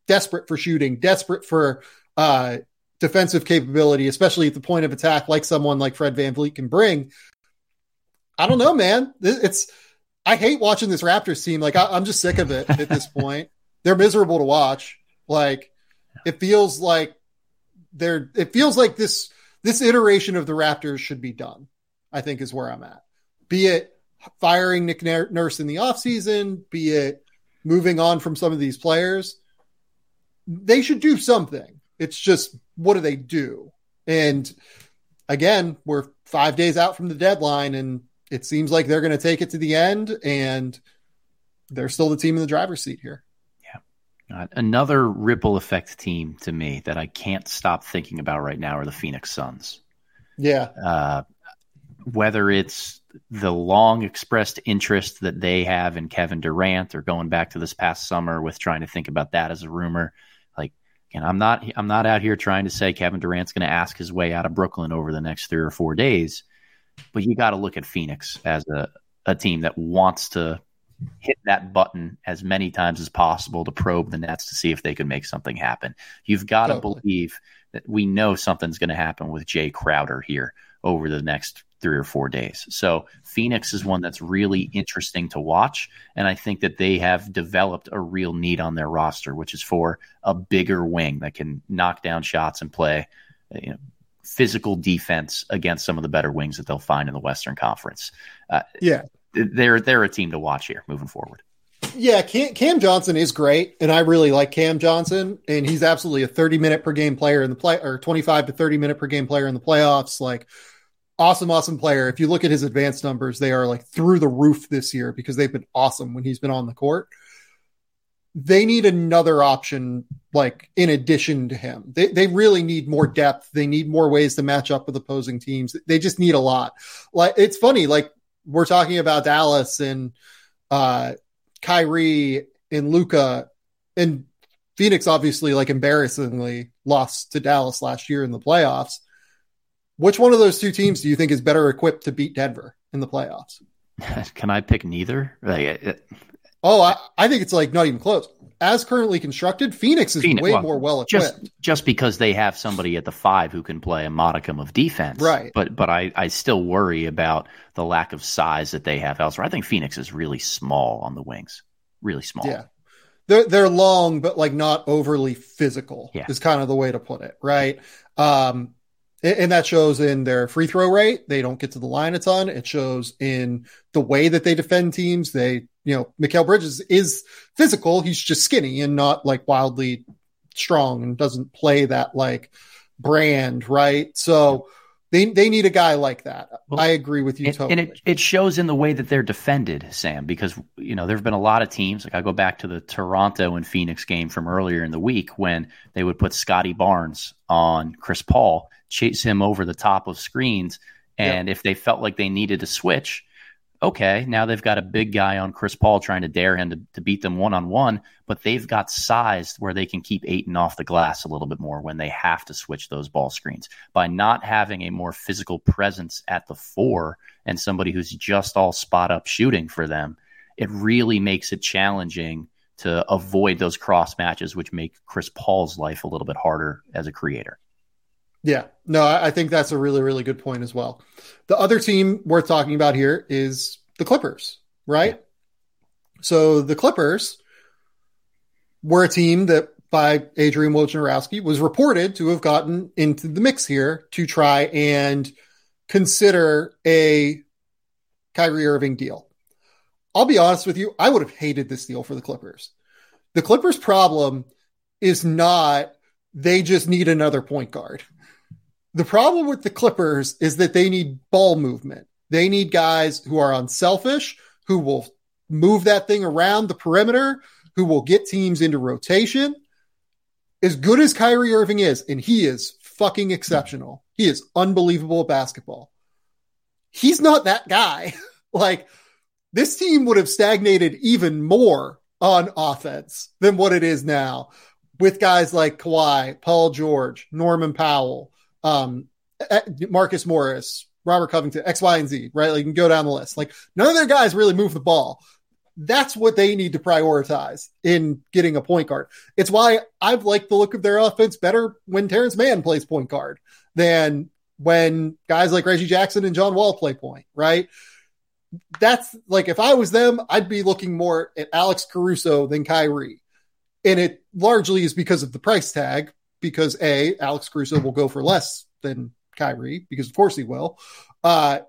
Speaker 2: desperate for shooting, desperate for uh, defensive capability, especially at the point of attack, like someone like Fred VanVleet can bring. I don't know, man. It's I hate watching this Raptors team. Like I, am just sick of it at this point. They're miserable to watch. Like it feels like they're. It feels like this this iteration of the Raptors should be done. I think is where I'm at. Be it firing Nick Nurse in the offseason, be it moving on from some of these players they should do something. It's just what do they do? And again, we're five days out from the deadline, and it seems like they're going to take it to the end, and they're still the team in the driver's seat here.
Speaker 3: Yeah. Uh, another ripple effect team to me that I can't stop thinking about right now are the Phoenix Suns.
Speaker 2: Yeah.
Speaker 3: Uh, whether it's the long expressed interest that they have in Kevin Durant or going back to this past summer with trying to think about that as a rumor and I'm not I'm not out here trying to say Kevin Durant's going to ask his way out of Brooklyn over the next three or four days, but you got to look at Phoenix as a, a team that wants to hit that button as many times as possible to probe the Nets to see if they can make something happen. You've got to totally. believe that we know something's going to happen with Jae Crowder here over the next three or four days. So Phoenix is one that's really interesting to watch. And I think that they have developed a real need on their roster, which is for a bigger wing that can knock down shots and play you know, physical defense against some of the better wings that they'll find in the Western Conference.
Speaker 2: Uh, yeah.
Speaker 3: They're, they're a team to watch here moving forward.
Speaker 2: Yeah, Cam, Cam, Johnson is great, and I really like Cam Johnson, and he's absolutely a 30 minute per game player in the play, or 25 to 30 minute per game player in the playoffs. Like, awesome, awesome player. If you look at his advanced numbers, they are like through the roof this year because they've been awesome when he's been on the court. They need another option, like in addition to him. They they really need more depth. They need more ways to match up with opposing teams. They just need a lot. Like it's funny, like we're talking about Dallas and uh Kyrie and Luka and Phoenix obviously like embarrassingly lost to Dallas last year in the playoffs which one of those two teams do you think is better equipped to beat Denver in the playoffs?
Speaker 3: Can I pick neither? Like,
Speaker 2: Oh, I, I think it's like not even close. As currently constructed, Phoenix is
Speaker 3: Phoenix-
Speaker 2: way
Speaker 3: well,
Speaker 2: more well equipped.
Speaker 3: just just because they have somebody at the five who can play a modicum of defense,
Speaker 2: Right.
Speaker 3: But but I I still worry about the lack of size that they have elsewhere. I think Phoenix is really small on the wings, really small.
Speaker 2: Yeah. They're they're long, but like not overly physical.
Speaker 3: Yeah.
Speaker 2: Is kind of the way to put it, right? Um, and, that shows in their free throw rate. They don't get to the line a ton. It shows in the way that they defend teams. They, you know, Mikal Bridges is physical. He's just skinny and not like wildly strong and doesn't play that like brand, right? So they they need a guy like that.
Speaker 3: Well,
Speaker 2: I agree with you
Speaker 3: And,
Speaker 2: totally.
Speaker 3: and it, it shows in the way that they're defended, Sam, because you know there have been a lot of teams. Like I go back to the Toronto and Phoenix game from earlier in the week when they would put Scottie Barnes on Chris Paul, chase him over the top of screens, and if they felt like they needed to switch, okay, now they've got a big guy on Chris Paul trying to dare him to, to beat them one on one, but they've got size where they can keep Ayton off the glass a little bit more when they have to switch those ball screens. By not having a more physical presence at the four and somebody who's just all spot up shooting for them, it really makes it challenging to avoid those cross matches, which make Chris Paul's life a little bit harder as a creator.
Speaker 2: Yeah, no, I think that's a really, really good point as well. The other team worth talking about here is the Clippers, right? So the Clippers were a team that by Adrian Wojnarowski was reported to have gotten into the mix here to try and consider a Kyrie Irving deal. I'll be honest with you, I would have hated this deal for the Clippers. The Clippers' problem is not they just need another point guard. The problem with the Clippers is that they need ball movement. They need guys who are unselfish, who will move that thing around the perimeter, who will get teams into rotation. As good as Kyrie Irving is, and he is fucking exceptional, he is unbelievable at basketball. He's not that guy. like, this team would have stagnated even more on offense than what it is now with guys like Kawhi, Paul George, Norman Powell, um, eh, Marcus Morris, Robert Covington, X, Y, and Z, right? Like you can go down the list. Like none of their guys really move the ball. That's what they need to prioritize in getting a point guard. It's why I've liked the look of their offense better when Terance Mann plays point guard than when guys like Reggie Jackson and John Wall play point, right? That's like if I was them, I'd be looking more at Alex Caruso than Kyrie. And it largely is because of the price tag, because A, Alex Caruso will go for less than Kyrie, because of course he will. Uh,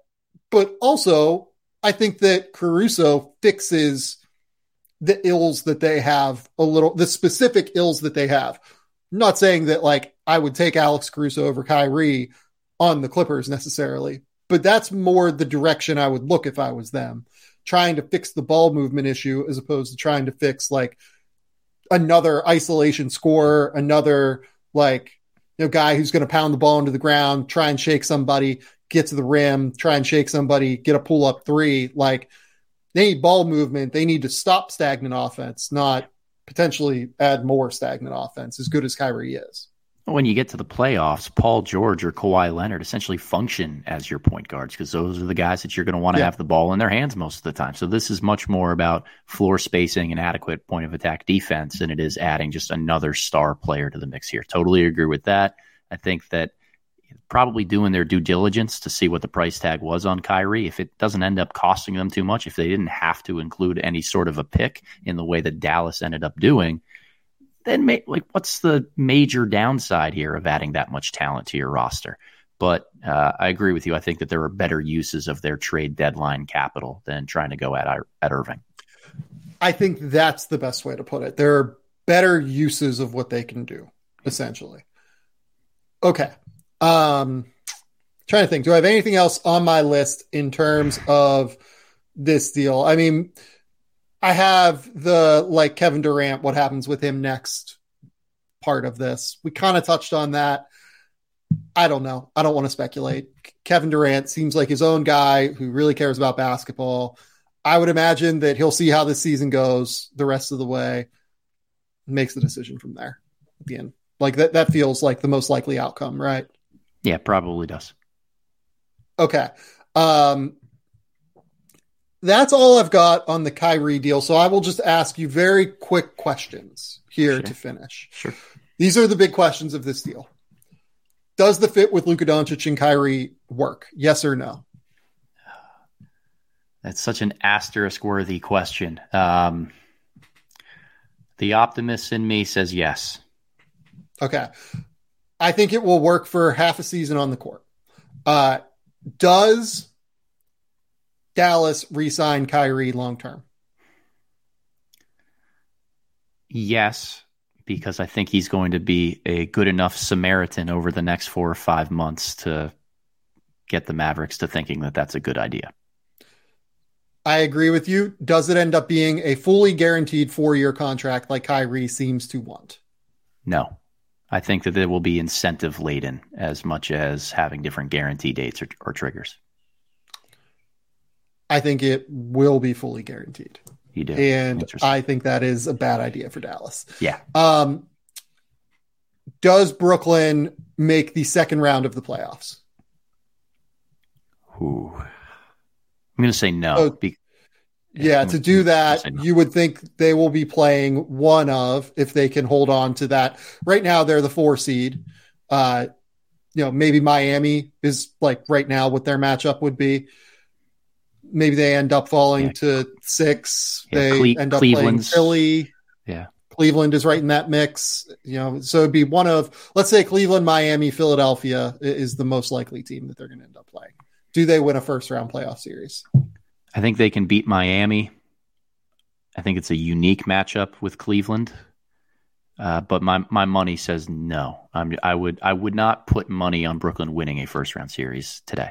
Speaker 2: but also, I think that Caruso fixes the ills that they have a little, the specific ills that they have. I'm not saying that like I would take Alex Caruso over Kyrie on the Clippers necessarily, but that's more the direction I would look if I was them, trying to fix the ball movement issue as opposed to trying to fix like another isolation scorer, another like you know guy who's going to pound the ball into the ground, try and shake somebody, get to the rim, try and shake somebody, get a pull up three. Like they need ball movement. They need to stop stagnant offense, not potentially add more stagnant offense. As good as Kyrie is.
Speaker 3: When you get to the playoffs, Paul George or Kawhi Leonard essentially function as your point guards because those are the guys that you're going to want to
Speaker 2: Yeah.
Speaker 3: have the ball in their hands most of the time. So this is much more about floor spacing and adequate point of attack defense than it is adding just another star player to the mix here. Totally agree with that. I think that probably doing their due diligence to see what the price tag was on Kyrie. If it doesn't end up costing them too much, if they didn't have to include any sort of a pick in the way that Dallas ended up doing, then like what's the major downside here of adding that much talent to your roster? But uh, I agree with you. I think that there are better uses of their trade deadline capital than trying to go at at Irving.
Speaker 2: I think that's the best way to put it. There are better uses of what they can do, essentially. Okay. Um trying to think. Do I have anything else on my list in terms of this deal? I mean, I have the like Kevin Durant, what happens with him next part of this. We kind of touched on that. I don't know. I don't want to speculate. Kevin Durant seems like his own guy who really cares about basketball. I would imagine that he'll see how this season goes the rest of the way, makes the decision from there at the end. Like that, that feels like the most likely outcome, right?
Speaker 3: Yeah, probably does.
Speaker 2: Okay. Um, that's all I've got on the Kyrie deal. So I will just ask you very quick questions here
Speaker 3: Sure.
Speaker 2: to finish.
Speaker 3: Sure.
Speaker 2: These are the big questions of this deal. Does the fit with Luka Doncic and Kyrie work? Yes or no?
Speaker 3: That's such an asterisk worthy question. Um, the optimist in me says yes.
Speaker 2: Okay. I think it will work for half a season on the court. Uh, does Dallas re-sign Kyrie long term?
Speaker 3: Yes, because I think he's going to be a good enough Samaritan over the next four or five months to get the Mavericks to thinking that that's a good idea.
Speaker 2: I agree with you. Does it end up being a fully guaranteed four-year contract like Kyrie seems to want?
Speaker 3: No, I think that it will be incentive laden as much as having different guarantee dates or, or triggers.
Speaker 2: I think it will be fully guaranteed.
Speaker 3: You do.
Speaker 2: And I think that is a bad idea for Dallas.
Speaker 3: yeah.
Speaker 2: Um, does Brooklyn make the second round of the playoffs?
Speaker 3: Ooh. I'm going to say no.
Speaker 2: Oh,
Speaker 3: be-
Speaker 2: Yeah, to do that,
Speaker 3: no.
Speaker 2: you would think they will be playing one of if they can hold on to that. Right now, they're the four seed. Uh, you know, maybe Miami is like right now what their matchup would be. Maybe they end up falling
Speaker 3: Yeah.
Speaker 2: to six.
Speaker 3: Yeah,
Speaker 2: they
Speaker 3: Cle-
Speaker 2: end up playing Philly.
Speaker 3: Yeah.
Speaker 2: Cleveland is right in that mix. You know, so it'd be one of let's say Cleveland, Miami, Philadelphia is the most likely team that they're going to end up playing. Do they win a first round playoff series?
Speaker 3: I think they can beat Miami. I think it's a unique matchup with Cleveland. Uh, but my, my money says no. I'm, I would I would not put money on Brooklyn winning a first round series today.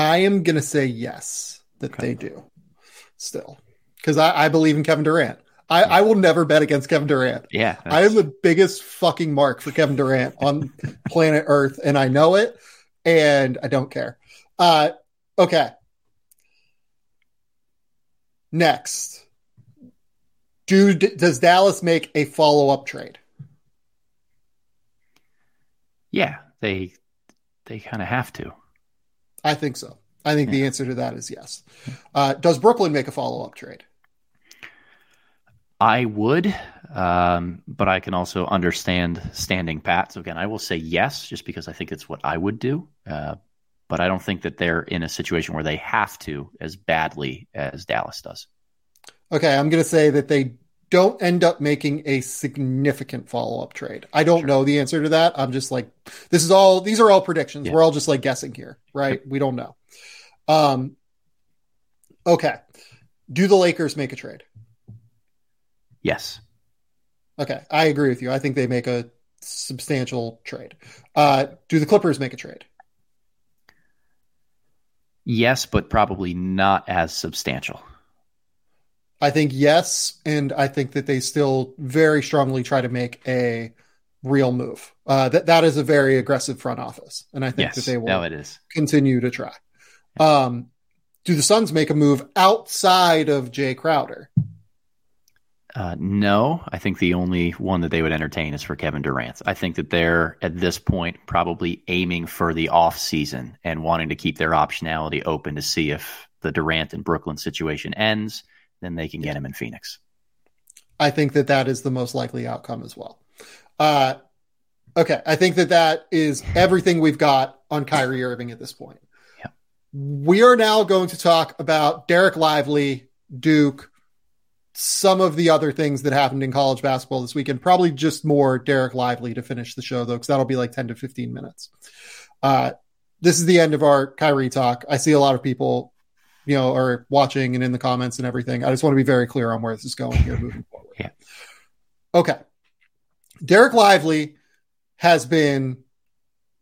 Speaker 2: I am going to say yes that
Speaker 3: Okay.
Speaker 2: they do still because I, I believe in Kevin Durant. I, I will never bet against Kevin Durant.
Speaker 3: Yeah,
Speaker 2: I am the biggest fucking mark for Kevin Durant on planet Earth, and I know it, and I don't care. Uh, okay. Next, do does Dallas make a follow up trade?
Speaker 3: yeah. They they kind of have to.
Speaker 2: I think so. I think the answer to that is yes. Uh, does Brooklyn make a follow up trade?
Speaker 3: I would, um, but I can also understand standing pat. So again, I will say yes, just because I think it's what I would do. Uh, but I don't think that they're in a situation where they have to as badly as Dallas does.
Speaker 2: Okay, I'm going to say that they don't end up making a significant follow up trade. I don't know the answer to that. I'm just like, this is all, these are all predictions.
Speaker 3: Yeah.
Speaker 2: We're all just like guessing here, right? We don't know. Um, okay. Do the Lakers make a trade?
Speaker 3: Yes.
Speaker 2: Okay, I agree with you. I think they make a substantial trade. Uh, do the Clippers make a trade?
Speaker 3: Yes, but probably not as substantial.
Speaker 2: I think yes, and I think that they still very strongly try to make a real move. Uh, that that is a very aggressive front office, and I think
Speaker 3: Yes,
Speaker 2: that they will
Speaker 3: no, it is.
Speaker 2: continue to try. Um, do the Suns make a move outside of Jae Crowder?
Speaker 3: Uh, no, I think the only one that they would entertain is for Kevin Durant. I think that they're at this point probably aiming for the off season and wanting to keep their optionality open to see if the Durant and Brooklyn situation ends, then they can get him in Phoenix.
Speaker 2: I think that that is the most likely outcome as well. Uh, okay, I think that that is everything we've got on Kyrie Irving at this point.
Speaker 3: Yeah.
Speaker 2: We are now going to talk about Dereck Lively, Duke, some of the other things that happened in college basketball this weekend. Probably just more Dereck Lively to finish the show, though, because that'll be like 10 to 15 minutes. Uh, this is the end of our Kyrie talk. I see a lot of people, you know, are watching and in the comments and everything. I just want to be very clear on where this is going here moving forward.
Speaker 3: Yeah.
Speaker 2: Okay. Dereck Lively has been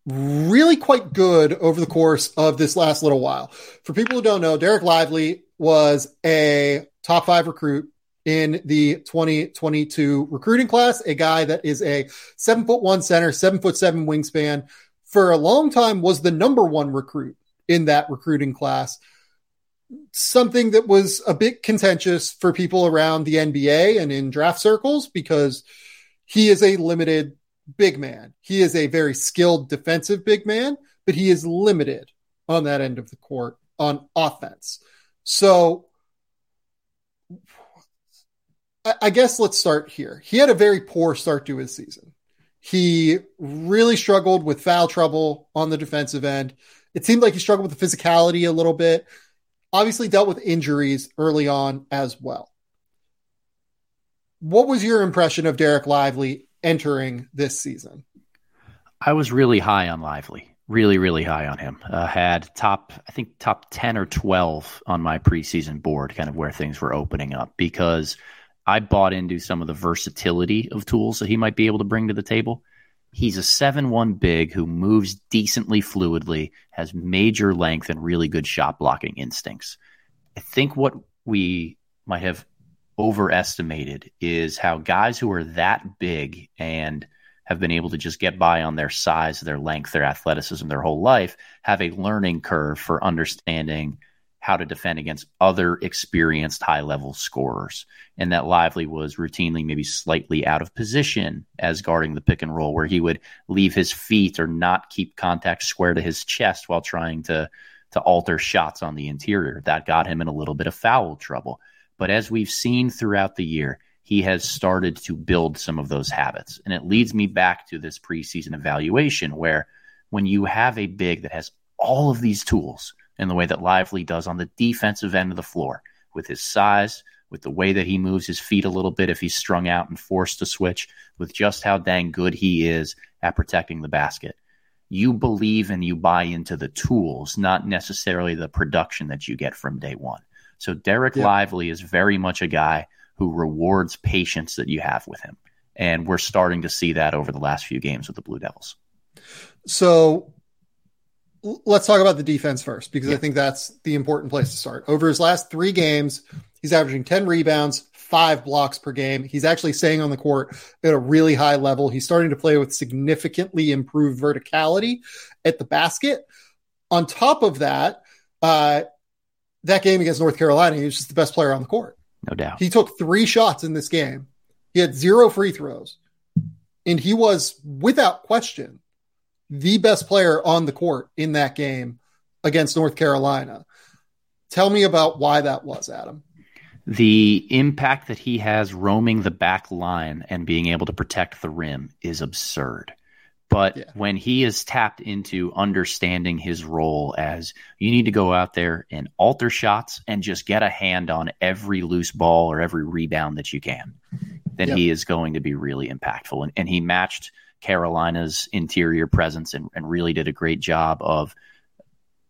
Speaker 2: really quite good over the course of this last little while. For people who don't know, Dereck Lively was a top five recruit in the 2022 recruiting class, a guy that is a seven foot one center, seven foot seven wingspan. For a long time, was the number one recruit in that recruiting class. Something that was a bit contentious for people around the NBA and in draft circles because he is a limited big man. He is a very skilled defensive big man, but he is limited on that end of the court on offense. So I guess let's start here. He had a very poor start to his season. He really struggled with foul trouble on the defensive end. It seemed like he struggled with the physicality a little bit. Obviously, dealt with injuries early on as well. What was your impression of Dereck Lively entering this season?
Speaker 3: I was really high on Lively, really, really high on him. Uh, had top, I think, top 10 or 12 on my preseason board, kind of where things were opening up because I bought into some of the versatility of tools that he might be able to bring to the table. He's a 7 1 big who moves decently fluidly, has major length, and really good shot blocking instincts. I think what we might have overestimated is how guys who are that big and have been able to just get by on their size, their length, their athleticism their whole life have a learning curve for understanding how to defend against other experienced high level scorers. And that Lively was routinely maybe slightly out of position as guarding the pick and roll, where he would leave his feet or not keep contact square to his chest while trying to to alter shots on the interior. That got him in a little bit of foul trouble. But as we've seen throughout the year, he has started to build some of those habits. And it leads me back to this preseason evaluation where when you have a big that has all of these tools in the way that Lively does on the defensive end of the floor with his size, with the way that he moves his feet a little bit if he's strung out and forced to switch, with just how dang good he is at protecting the basket. You believe and you buy into the tools, not necessarily the production that you get from day one. So Dereck yeah. Lively is very much a guy who rewards patience that you have with him. And we're starting to see that over the last few games with the Blue Devils.
Speaker 2: So let's talk about the defense first because yeah. I think that's the important place to start. Over his last three games, he's averaging 10 rebounds, five blocks per game. He's actually staying on the court at a really high level. He's starting to play with significantly improved verticality at the basket. On top of that, uh, that game against North Carolina, he was just the best player on the court.
Speaker 3: No doubt.
Speaker 2: He took three shots in this game. He had zero free throws. And he was, without question, the best player on the court in that game against North Carolina. Tell me about why that was, Adam.
Speaker 3: The impact that he has roaming the back line and being able to protect the rim is absurd. But yeah. when he is tapped into understanding his role as you need to go out there and alter shots and just get a hand on every loose ball or every rebound that you can, then yep. he is going to be really impactful. And, and he matched Carolina's interior presence and, and really did a great job of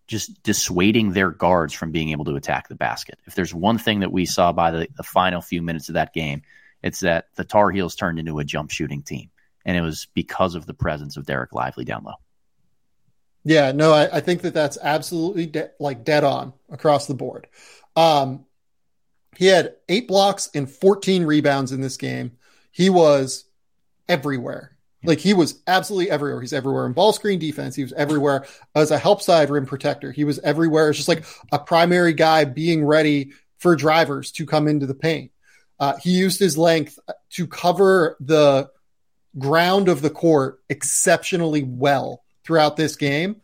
Speaker 3: just dissuading their guards from being able to attack the basket. If there's one thing that we saw by the, the final few minutes of that game, it's that the Tar Heels turned into a jump shooting team and it was because of the presence of Dereck Lively down low.
Speaker 2: Yeah, no, I, I think that that's absolutely de- like dead on across the board. Um, he had eight blocks and 14 rebounds in this game. He was everywhere. Like he was absolutely everywhere. He's everywhere in ball screen defense. He was everywhere as a help side rim protector. He was everywhere. It's just like a primary guy being ready for drivers to come into the paint. Uh, he used his length to cover the ground of the court exceptionally well throughout this game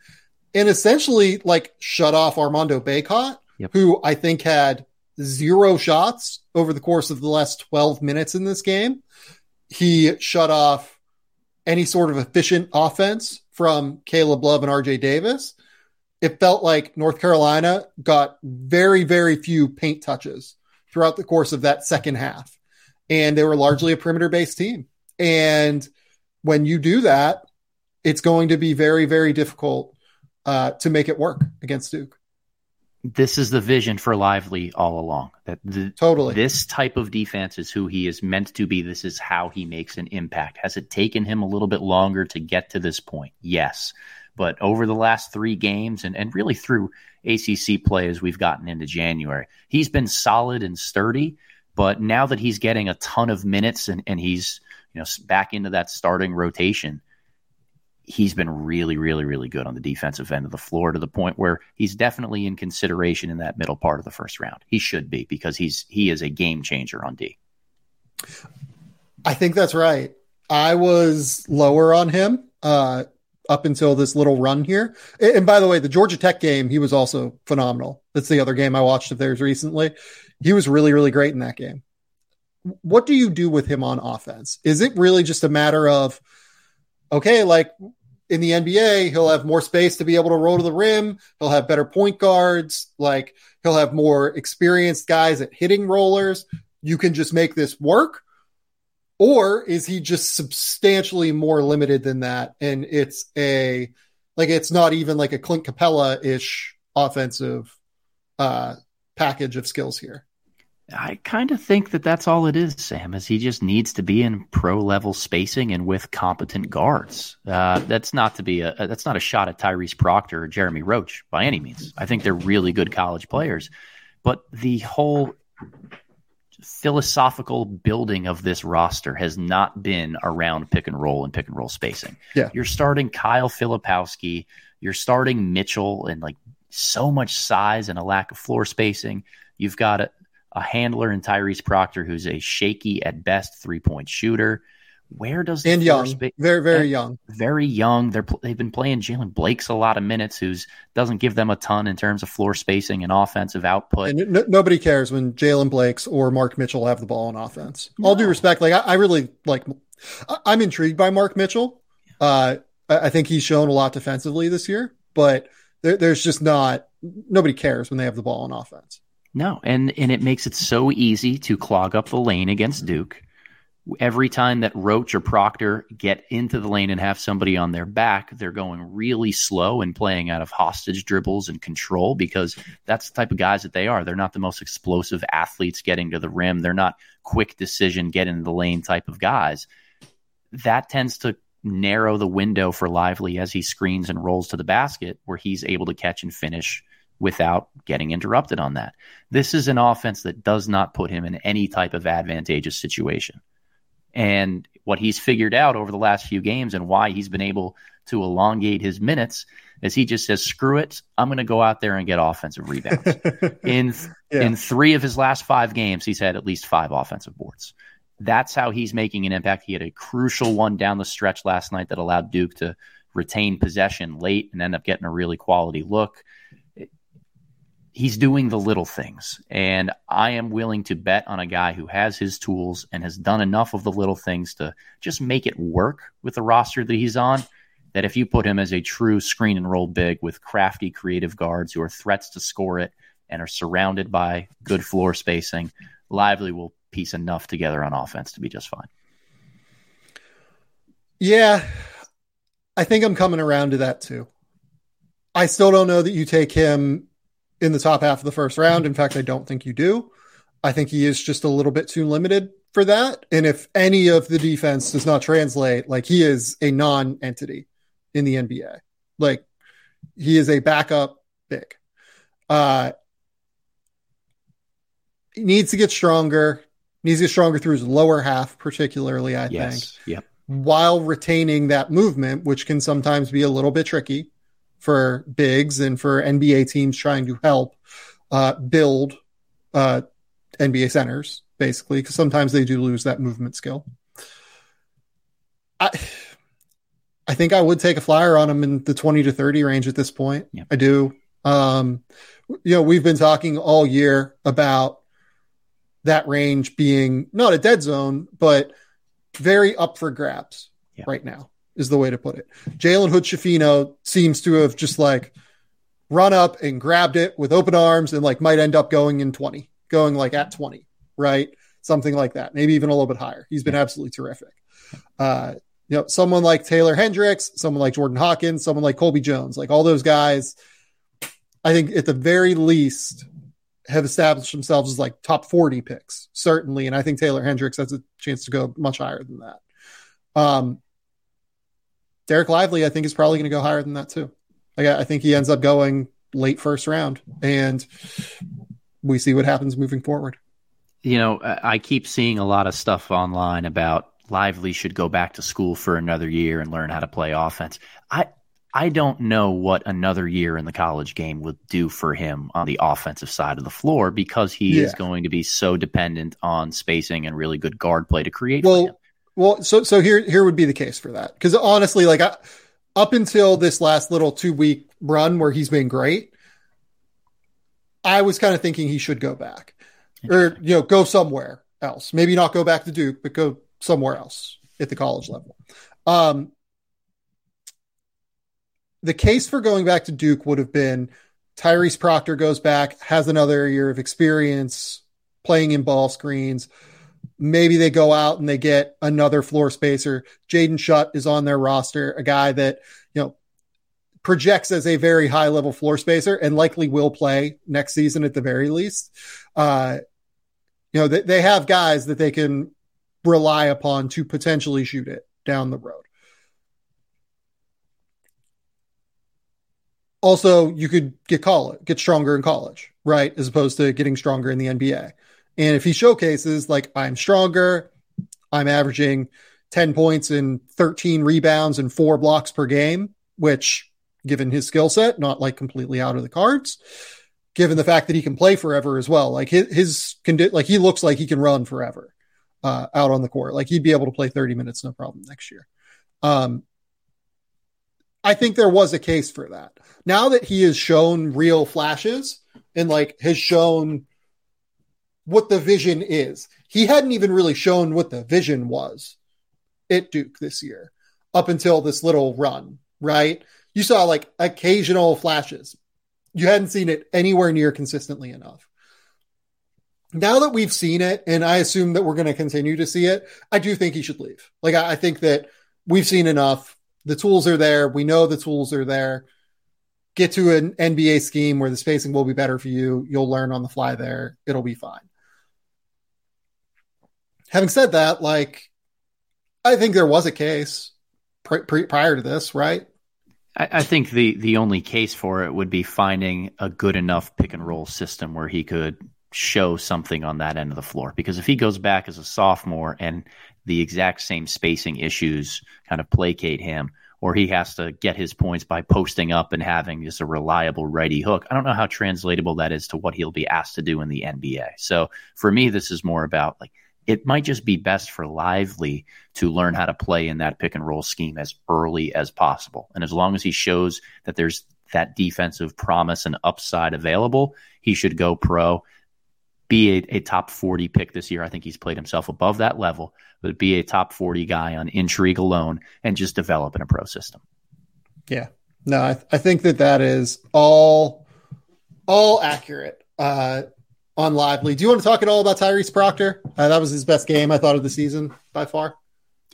Speaker 2: and essentially like shut off Armando Bacot, yep. who I think had zero shots over the course of the last 12 minutes in this game. He shut off any sort of efficient offense from Caleb Love and RJ Davis. It felt like North Carolina got very, very few paint touches throughout the course of that second half. And they were largely a perimeter based team. And when you do that, it's going to be very, very difficult uh, to make it work against Duke.
Speaker 3: This is the vision for Lively all along. That the,
Speaker 2: totally
Speaker 3: this type of defense is who he is meant to be. This is how he makes an impact. Has it taken him a little bit longer to get to this point? Yes, but over the last three games and and really through ACC play as we've gotten into January, he's been solid and sturdy. But now that he's getting a ton of minutes and, and he's you know, back into that starting rotation, he's been really, really, really good on the defensive end of the floor to the point where he's definitely in consideration in that middle part of the first round. He should be because he's he is a game changer on D.
Speaker 2: I think that's right. I was lower on him uh, up until this little run here. And by the way, the Georgia Tech game, he was also phenomenal. That's the other game I watched of theirs recently. He was really, really great in that game. What do you do with him on offense? Is it really just a matter of, okay, like in the NBA, he'll have more space to be able to roll to the rim. He'll have better point guards. Like he'll have more experienced guys at hitting rollers. You can just make this work. Or is he just substantially more limited than that? And it's a, like, it's not even like a Clint Capela ish offensive uh, package of skills here.
Speaker 3: I kind of think that that's all it is, Sam. Is he just needs to be in pro level spacing and with competent guards. Uh, that's not to be a that's not a shot at Tyrese Proctor or Jeremy Roach by any means. I think they're really good college players, but the whole philosophical building of this roster has not been around pick and roll and pick and roll spacing.
Speaker 2: Yeah,
Speaker 3: you're starting Kyle Filipowski, you're starting Mitchell, and like so much size and a lack of floor spacing. You've got a, a handler in Tyrese Proctor who's a shaky at best three point shooter. Where does
Speaker 2: and young, very very young,
Speaker 3: very young. They're they've been playing Jaylen Blakes a lot of minutes, who's doesn't give them a ton in terms of floor spacing and offensive output.
Speaker 2: And n- nobody cares when Jaylen Blakes or Mark Mitchell have the ball on offense. No. All due respect, like I, I really like. I, am intrigued by Mark Mitchell. Uh, I, I think he's shown a lot defensively this year, but there, there's just not nobody cares when they have the ball on offense.
Speaker 3: No, and and it makes it so easy to clog up the lane against Duke. Every time that Roach or Proctor get into the lane and have somebody on their back, they're going really slow and playing out of hostage dribbles and control because that's the type of guys that they are. They're not the most explosive athletes getting to the rim. They're not quick decision, get into the lane type of guys. That tends to narrow the window for Lively as he screens and rolls to the basket where he's able to catch and finish without getting interrupted on that. This is an offense that does not put him in any type of advantageous situation. And what he's figured out over the last few games and why he's been able to elongate his minutes is he just says, screw it, I'm going to go out there and get offensive rebounds. in yeah. in three of his last five games, he's had at least five offensive boards. That's how he's making an impact. He had a crucial one down the stretch last night that allowed Duke to retain possession late and end up getting a really quality look he's doing the little things. And I am willing to bet on a guy who has his tools and has done enough of the little things to just make it work with the roster that he's on. That if you put him as a true screen and roll big with crafty, creative guards who are threats to score it and are surrounded by good floor spacing, Lively will piece enough together on offense to be just fine.
Speaker 2: Yeah, I think I'm coming around to that too. I still don't know that you take him in the top half of the first round. In fact, I don't think you do. I think he is just a little bit too limited for that. And if any of the defense does not translate, like he is a non entity in the NBA. Like he is a backup big. Uh, he needs to get stronger. Needs to get stronger through his lower half, particularly, I yes.
Speaker 3: think. Yep.
Speaker 2: While retaining that movement, which can sometimes be a little bit tricky for bigs and for NBA teams trying to help uh, build uh, NBA centers, basically, because sometimes they do lose that movement skill. I I think I would take a flyer on him in the 20 to 30 range at this point.
Speaker 3: Yeah.
Speaker 2: I do. Um, you know, we've been talking all year about that range being not a dead zone, but very up for grabs yeah. right now is the way to put it. Jalen Hood Schifino seems to have just like run up and grabbed it with open arms and like might end up going in 20, going like at 20, right? Something like that, maybe even a little bit higher. He's been absolutely terrific. Uh, you know, someone like Taylor Hendricks, someone like Jordan Hawkins, someone like Colby Jones, like all those guys, I think at the very least have established themselves as like top 40 picks, certainly. And I think Taylor Hendricks has a chance to go much higher than that. Um, Dereck Lively, I think, is probably going to go higher than that too. Like, I think he ends up going late first round, and we see what happens moving forward.
Speaker 3: You know, I keep seeing a lot of stuff online about Lively should go back to school for another year and learn how to play offense. I I don't know what another year in the college game would do for him on the offensive side of the floor because he yeah. is going to be so dependent on spacing and really good guard play to create.
Speaker 2: Well, Well, so so here here would be the case for that because honestly, like I, up until this last little two week run where he's been great, I was kind of thinking he should go back or you know go somewhere else. Maybe not go back to Duke, but go somewhere else at the college level. Um, the case for going back to Duke would have been Tyrese Proctor goes back, has another year of experience playing in ball screens. Maybe they go out and they get another floor spacer. Jaden Schutt is on their roster, a guy that, you know, projects as a very high level floor spacer and likely will play next season at the very least. Uh, you know, they, they have guys that they can rely upon to potentially shoot it down the road. Also, you could get college, get stronger in college, right? As opposed to getting stronger in the NBA. And if he showcases like I'm stronger, I'm averaging 10 points and 13 rebounds and four blocks per game, which given his skill set, not like completely out of the cards, given the fact that he can play forever as well. Like his, his like he looks like he can run forever uh, out on the court. Like he'd be able to play 30 minutes, no problem next year. Um, I think there was a case for that. Now that he has shown real flashes and like has shown what the vision is, he hadn't even really shown what the vision was at Duke this year up until this little run, right? You saw like occasional flashes. You hadn't seen it anywhere near consistently enough. Now that we've seen it, and I assume that we're going to continue to see it, I do think he should leave. Like, I, I think that we've seen enough the tools are there. We know the tools are there. Get to an NBA scheme where the spacing will be better for you. You'll learn on the fly there. It'll be fine. Having said that, like, I think there was a case pre- pre- prior to this, right?
Speaker 3: I, I think the the only case for it would be finding a good enough pick and roll system where he could show something on that end of the floor. Because if he goes back as a sophomore and the exact same spacing issues kind of placate him, or he has to get his points by posting up and having just a reliable righty hook. I don't know how translatable that is to what he'll be asked to do in the NBA. So for me, this is more about like it might just be best for Lively to learn how to play in that pick and roll scheme as early as possible. And as long as he shows that there's that defensive promise and upside available, he should go pro be a, a, top 40 pick this year. I think he's played himself above that level, but be a top 40 guy on intrigue alone and just develop in a pro system.
Speaker 2: Yeah. No, I, th- I think that that is all, all accurate, uh, on Lively. Do you want to talk at all about Tyrese Proctor? Uh, that was his best game, I thought, of the season by far.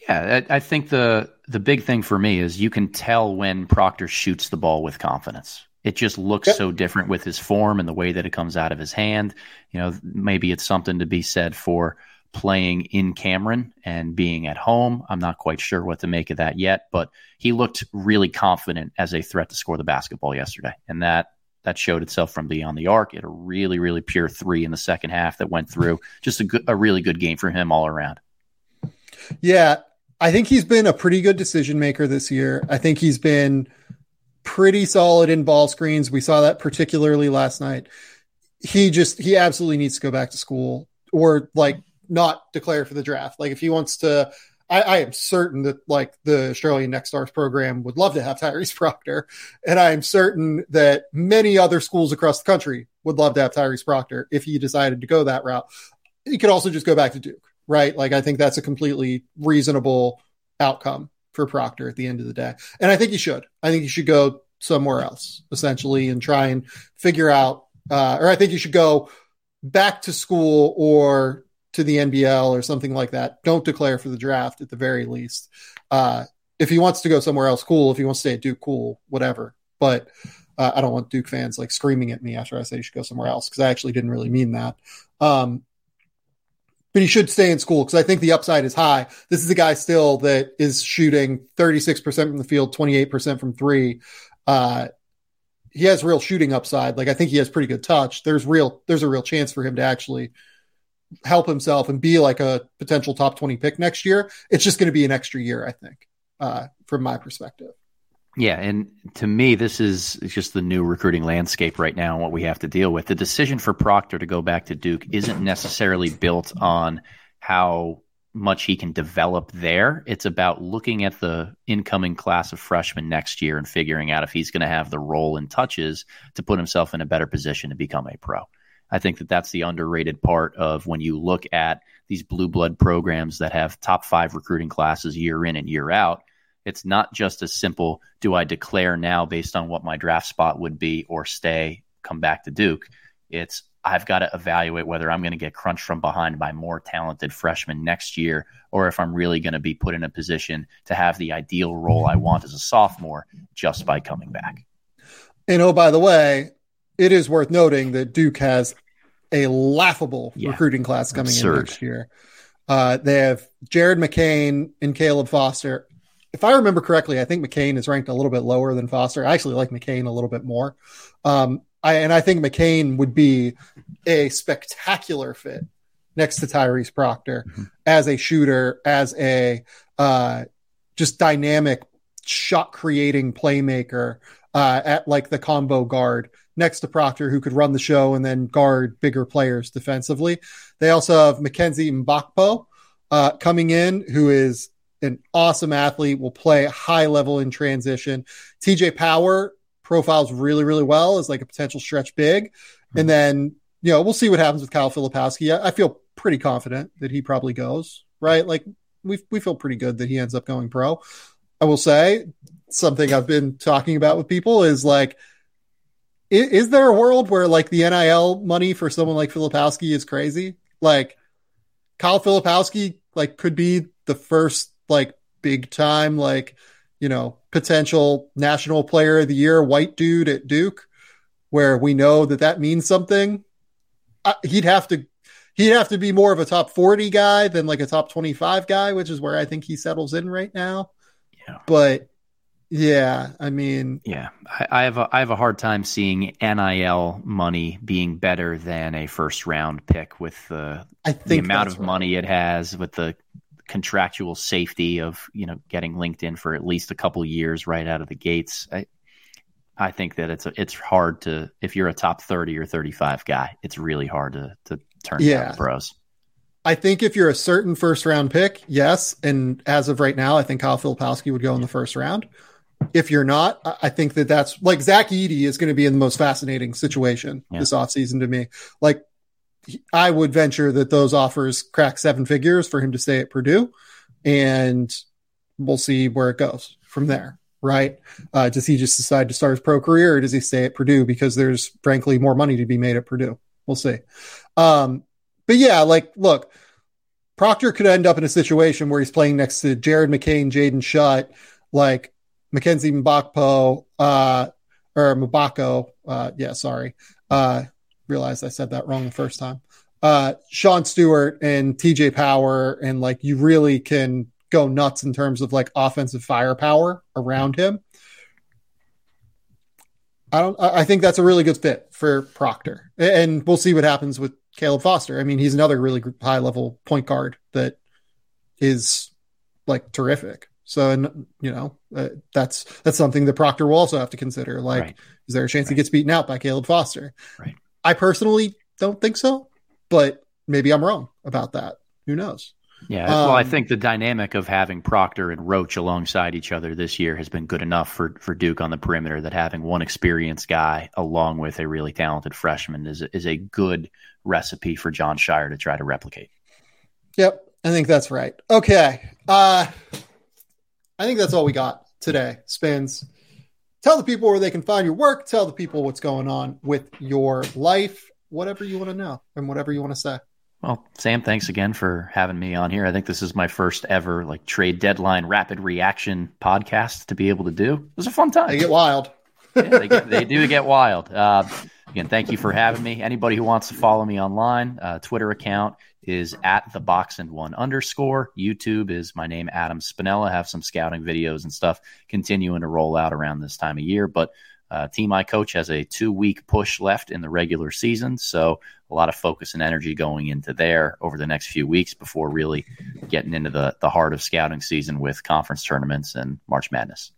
Speaker 3: Yeah, I, I think the the big thing for me is you can tell when Proctor shoots the ball with confidence. It just looks yep. so different with his form and the way that it comes out of his hand. You know, maybe it's something to be said for playing in Cameron and being at home. I'm not quite sure what to make of that yet, but he looked really confident as a threat to score the basketball yesterday. And that that showed itself from beyond the arc. It a really, really pure three in the second half that went through. Just a good, a really good game for him all around.
Speaker 2: Yeah, I think he's been a pretty good decision maker this year. I think he's been pretty solid in ball screens. We saw that particularly last night. He just he absolutely needs to go back to school or like not declare for the draft. Like if he wants to I, I, am certain that like the Australian Next Stars program would love to have Tyrese Proctor, and I am certain that many other schools across the country would love to have Tyrese Proctor if he decided to go that route. He could also just go back to Duke, right? Like I think that's a completely reasonable outcome for Proctor at the end of the day. And I think he should. I think he should go somewhere else essentially and try and figure out, uh, or I think you should go back to school or to the NBL or something like that. Don't declare for the draft at the very least. Uh, if he wants to go somewhere else, cool. If he wants to stay at Duke, cool, whatever. But uh, I don't want Duke fans like screaming at me after I say you should go somewhere else because I actually didn't really mean that. Um, but he should stay in school because I think the upside is high. This is a guy still that is shooting 36% from the field, 28% from three. Uh, he has real shooting upside. Like I think he has pretty good touch. There's real, there's a real chance for him to actually help himself and be like a potential top 20 pick next year. It's just going to be an extra year, I think, uh, from my perspective.
Speaker 3: Yeah, and to me, this is just the new recruiting landscape right now and what we have to deal with. The decision for Proctor to go back to Duke isn't necessarily built on how much he can develop there. It's about looking at the incoming class of freshmen next year and figuring out if he's going to have the role and touches to put himself in a better position to become a pro. I think that that's the underrated part of when you look at these blue blood programs that have top five recruiting classes year in and year out. It's not just as simple do I declare now based on what my draft spot would be or stay, come back to Duke. It's I've got to evaluate whether I'm going to get crunched from behind by more talented freshmen next year or if I'm really going to be put in a position to have the ideal role I want as a sophomore just by coming back.
Speaker 2: And oh, by the way, it is worth noting that Duke has a laughable yeah. recruiting class coming Absurd. in next year. Uh, they have Jared McCain and Caleb Foster. If I remember correctly, I think McCain is ranked a little bit lower than Foster. I actually like McCain a little bit more. Um, I, and I think McCain would be a spectacular fit next to Tyrese Proctor mm-hmm. as a shooter, as a uh, just dynamic shot creating playmaker uh, at like the combo guard next to Proctor, who could run the show and then guard bigger players defensively. They also have Mackenzie Mbakpo uh, coming in, who is an awesome athlete, will play high level in transition. TJ Power profiles really, really well as like a potential stretch big. Mm-hmm. And then, you know, we'll see what happens with Kyle Filipowski. I, I feel pretty confident that he probably goes, right? Like we we feel pretty good that he ends up going pro. I will say something I've been talking about with people is like is, is, there a world where like the NIL money for someone like Filipowski is crazy? Like Kyle Filipowski like could be the first like big time like you know potential national player of the year white dude at Duke where we know that that means something. Uh, he'd have to he'd have to be more of a top 40 guy than like a top 25 guy which is where I think he settles in right now. Yeah. But yeah, I mean,
Speaker 3: yeah, I, I, have a I have a hard time seeing NIL money being better than a first round pick with the I think the amount of right. money it has with the contractual safety of you know getting linked in for at least a couple years right out of the gates. I I think that it's a, it's hard to if you're a top thirty or thirty five guy, it's really hard to to turn yeah. pros.
Speaker 2: I think if you're a certain first round pick, yes, and as of right now, I think Kyle Filipowski would go in the first round if you're not, I think that that's like Zach Edey is going to be in the most fascinating situation yeah. this offseason to me. Like, I would venture that those offers crack seven figures for him to stay at Purdue, and we'll see where it goes from there. Right? Uh, does he just decide to start his pro career, or does he stay at Purdue because there's frankly more money to be made at Purdue? We'll see. Um, but yeah, like, look, Proctor could end up in a situation where he's playing next to Jared McCain, Jaden Schutt, like Mackenzie Mbakpo, uh, or Mgbako. Uh, yeah, sorry. Uh, realized I said that wrong the first time. Uh, Sean Stewart and TJ Power, and like you really can go nuts in terms of like offensive firepower around him. I don't. I think that's a really good fit for Proctor, and we'll see what happens with Caleb Foster. I mean, he's another really high level point guard that is like terrific. So, and you know, uh, that's that's something that Proctor will also have to consider. Like, right. is there a chance right. he gets beaten out by Caleb Foster?
Speaker 3: Right.
Speaker 2: I personally don't think so, but maybe I'm wrong about that. Who knows?
Speaker 3: Yeah, um, well, I um, think the dynamic of having Proctor and Roach alongside each other this year has been good enough for for Duke on the perimeter. That having one experienced guy along with a really talented freshman is is a good recipe for Jon Scheyer to try to replicate.
Speaker 2: Yep, I think that's right. Okay, uh, I think that's all we got today. Spins. Tell the people where they can find your work. Tell the people what's going on with your life, whatever you want to know and whatever you want to say.
Speaker 3: Well, Sam, thanks again for having me on here. I think this is my first ever like trade deadline rapid reaction podcast to be able to do. It was a fun time.
Speaker 2: They get wild.
Speaker 3: yeah, they, get, they, do get wild. Uh, again, thank you for having me. Anybody who wants to follow me online, uh, Twitter account is at the box and one underscore. YouTube is my name, Adam Spinella. Have some scouting videos and stuff continuing to roll out around this time of year. But uh, team I coach has a two week push left in the regular season. So a lot of focus and energy going into there over the next few weeks before really getting into the, the heart of scouting season with conference tournaments and March Madness.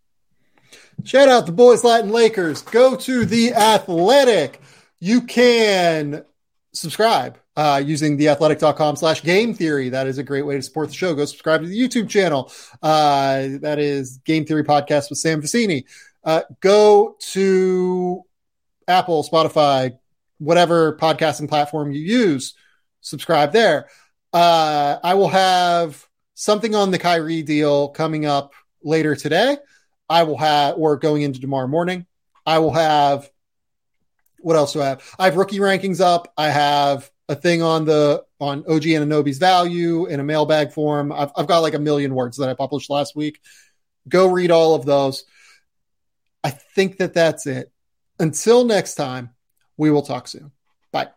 Speaker 2: Shout out the boys Latin Lakers. Go to the athletic. You can subscribe uh, using theathletic.com slash game theory. That is a great way to support the show. Go subscribe to the YouTube channel. Uh, that is Game Theory Podcast with Sam Vecenie. Uh, go to Apple, Spotify, whatever podcasting platform you use. Subscribe there. Uh, I will have something on the Kyrie deal coming up later today. I will have, or going into tomorrow morning. I will have what else do I have? I have rookie rankings up. I have a thing on the on OG Anunoby's value in a mailbag form. I've, I've got like a million words that I published last week. Go read all of those. I think that that's it. Until next time, we will talk soon. Bye.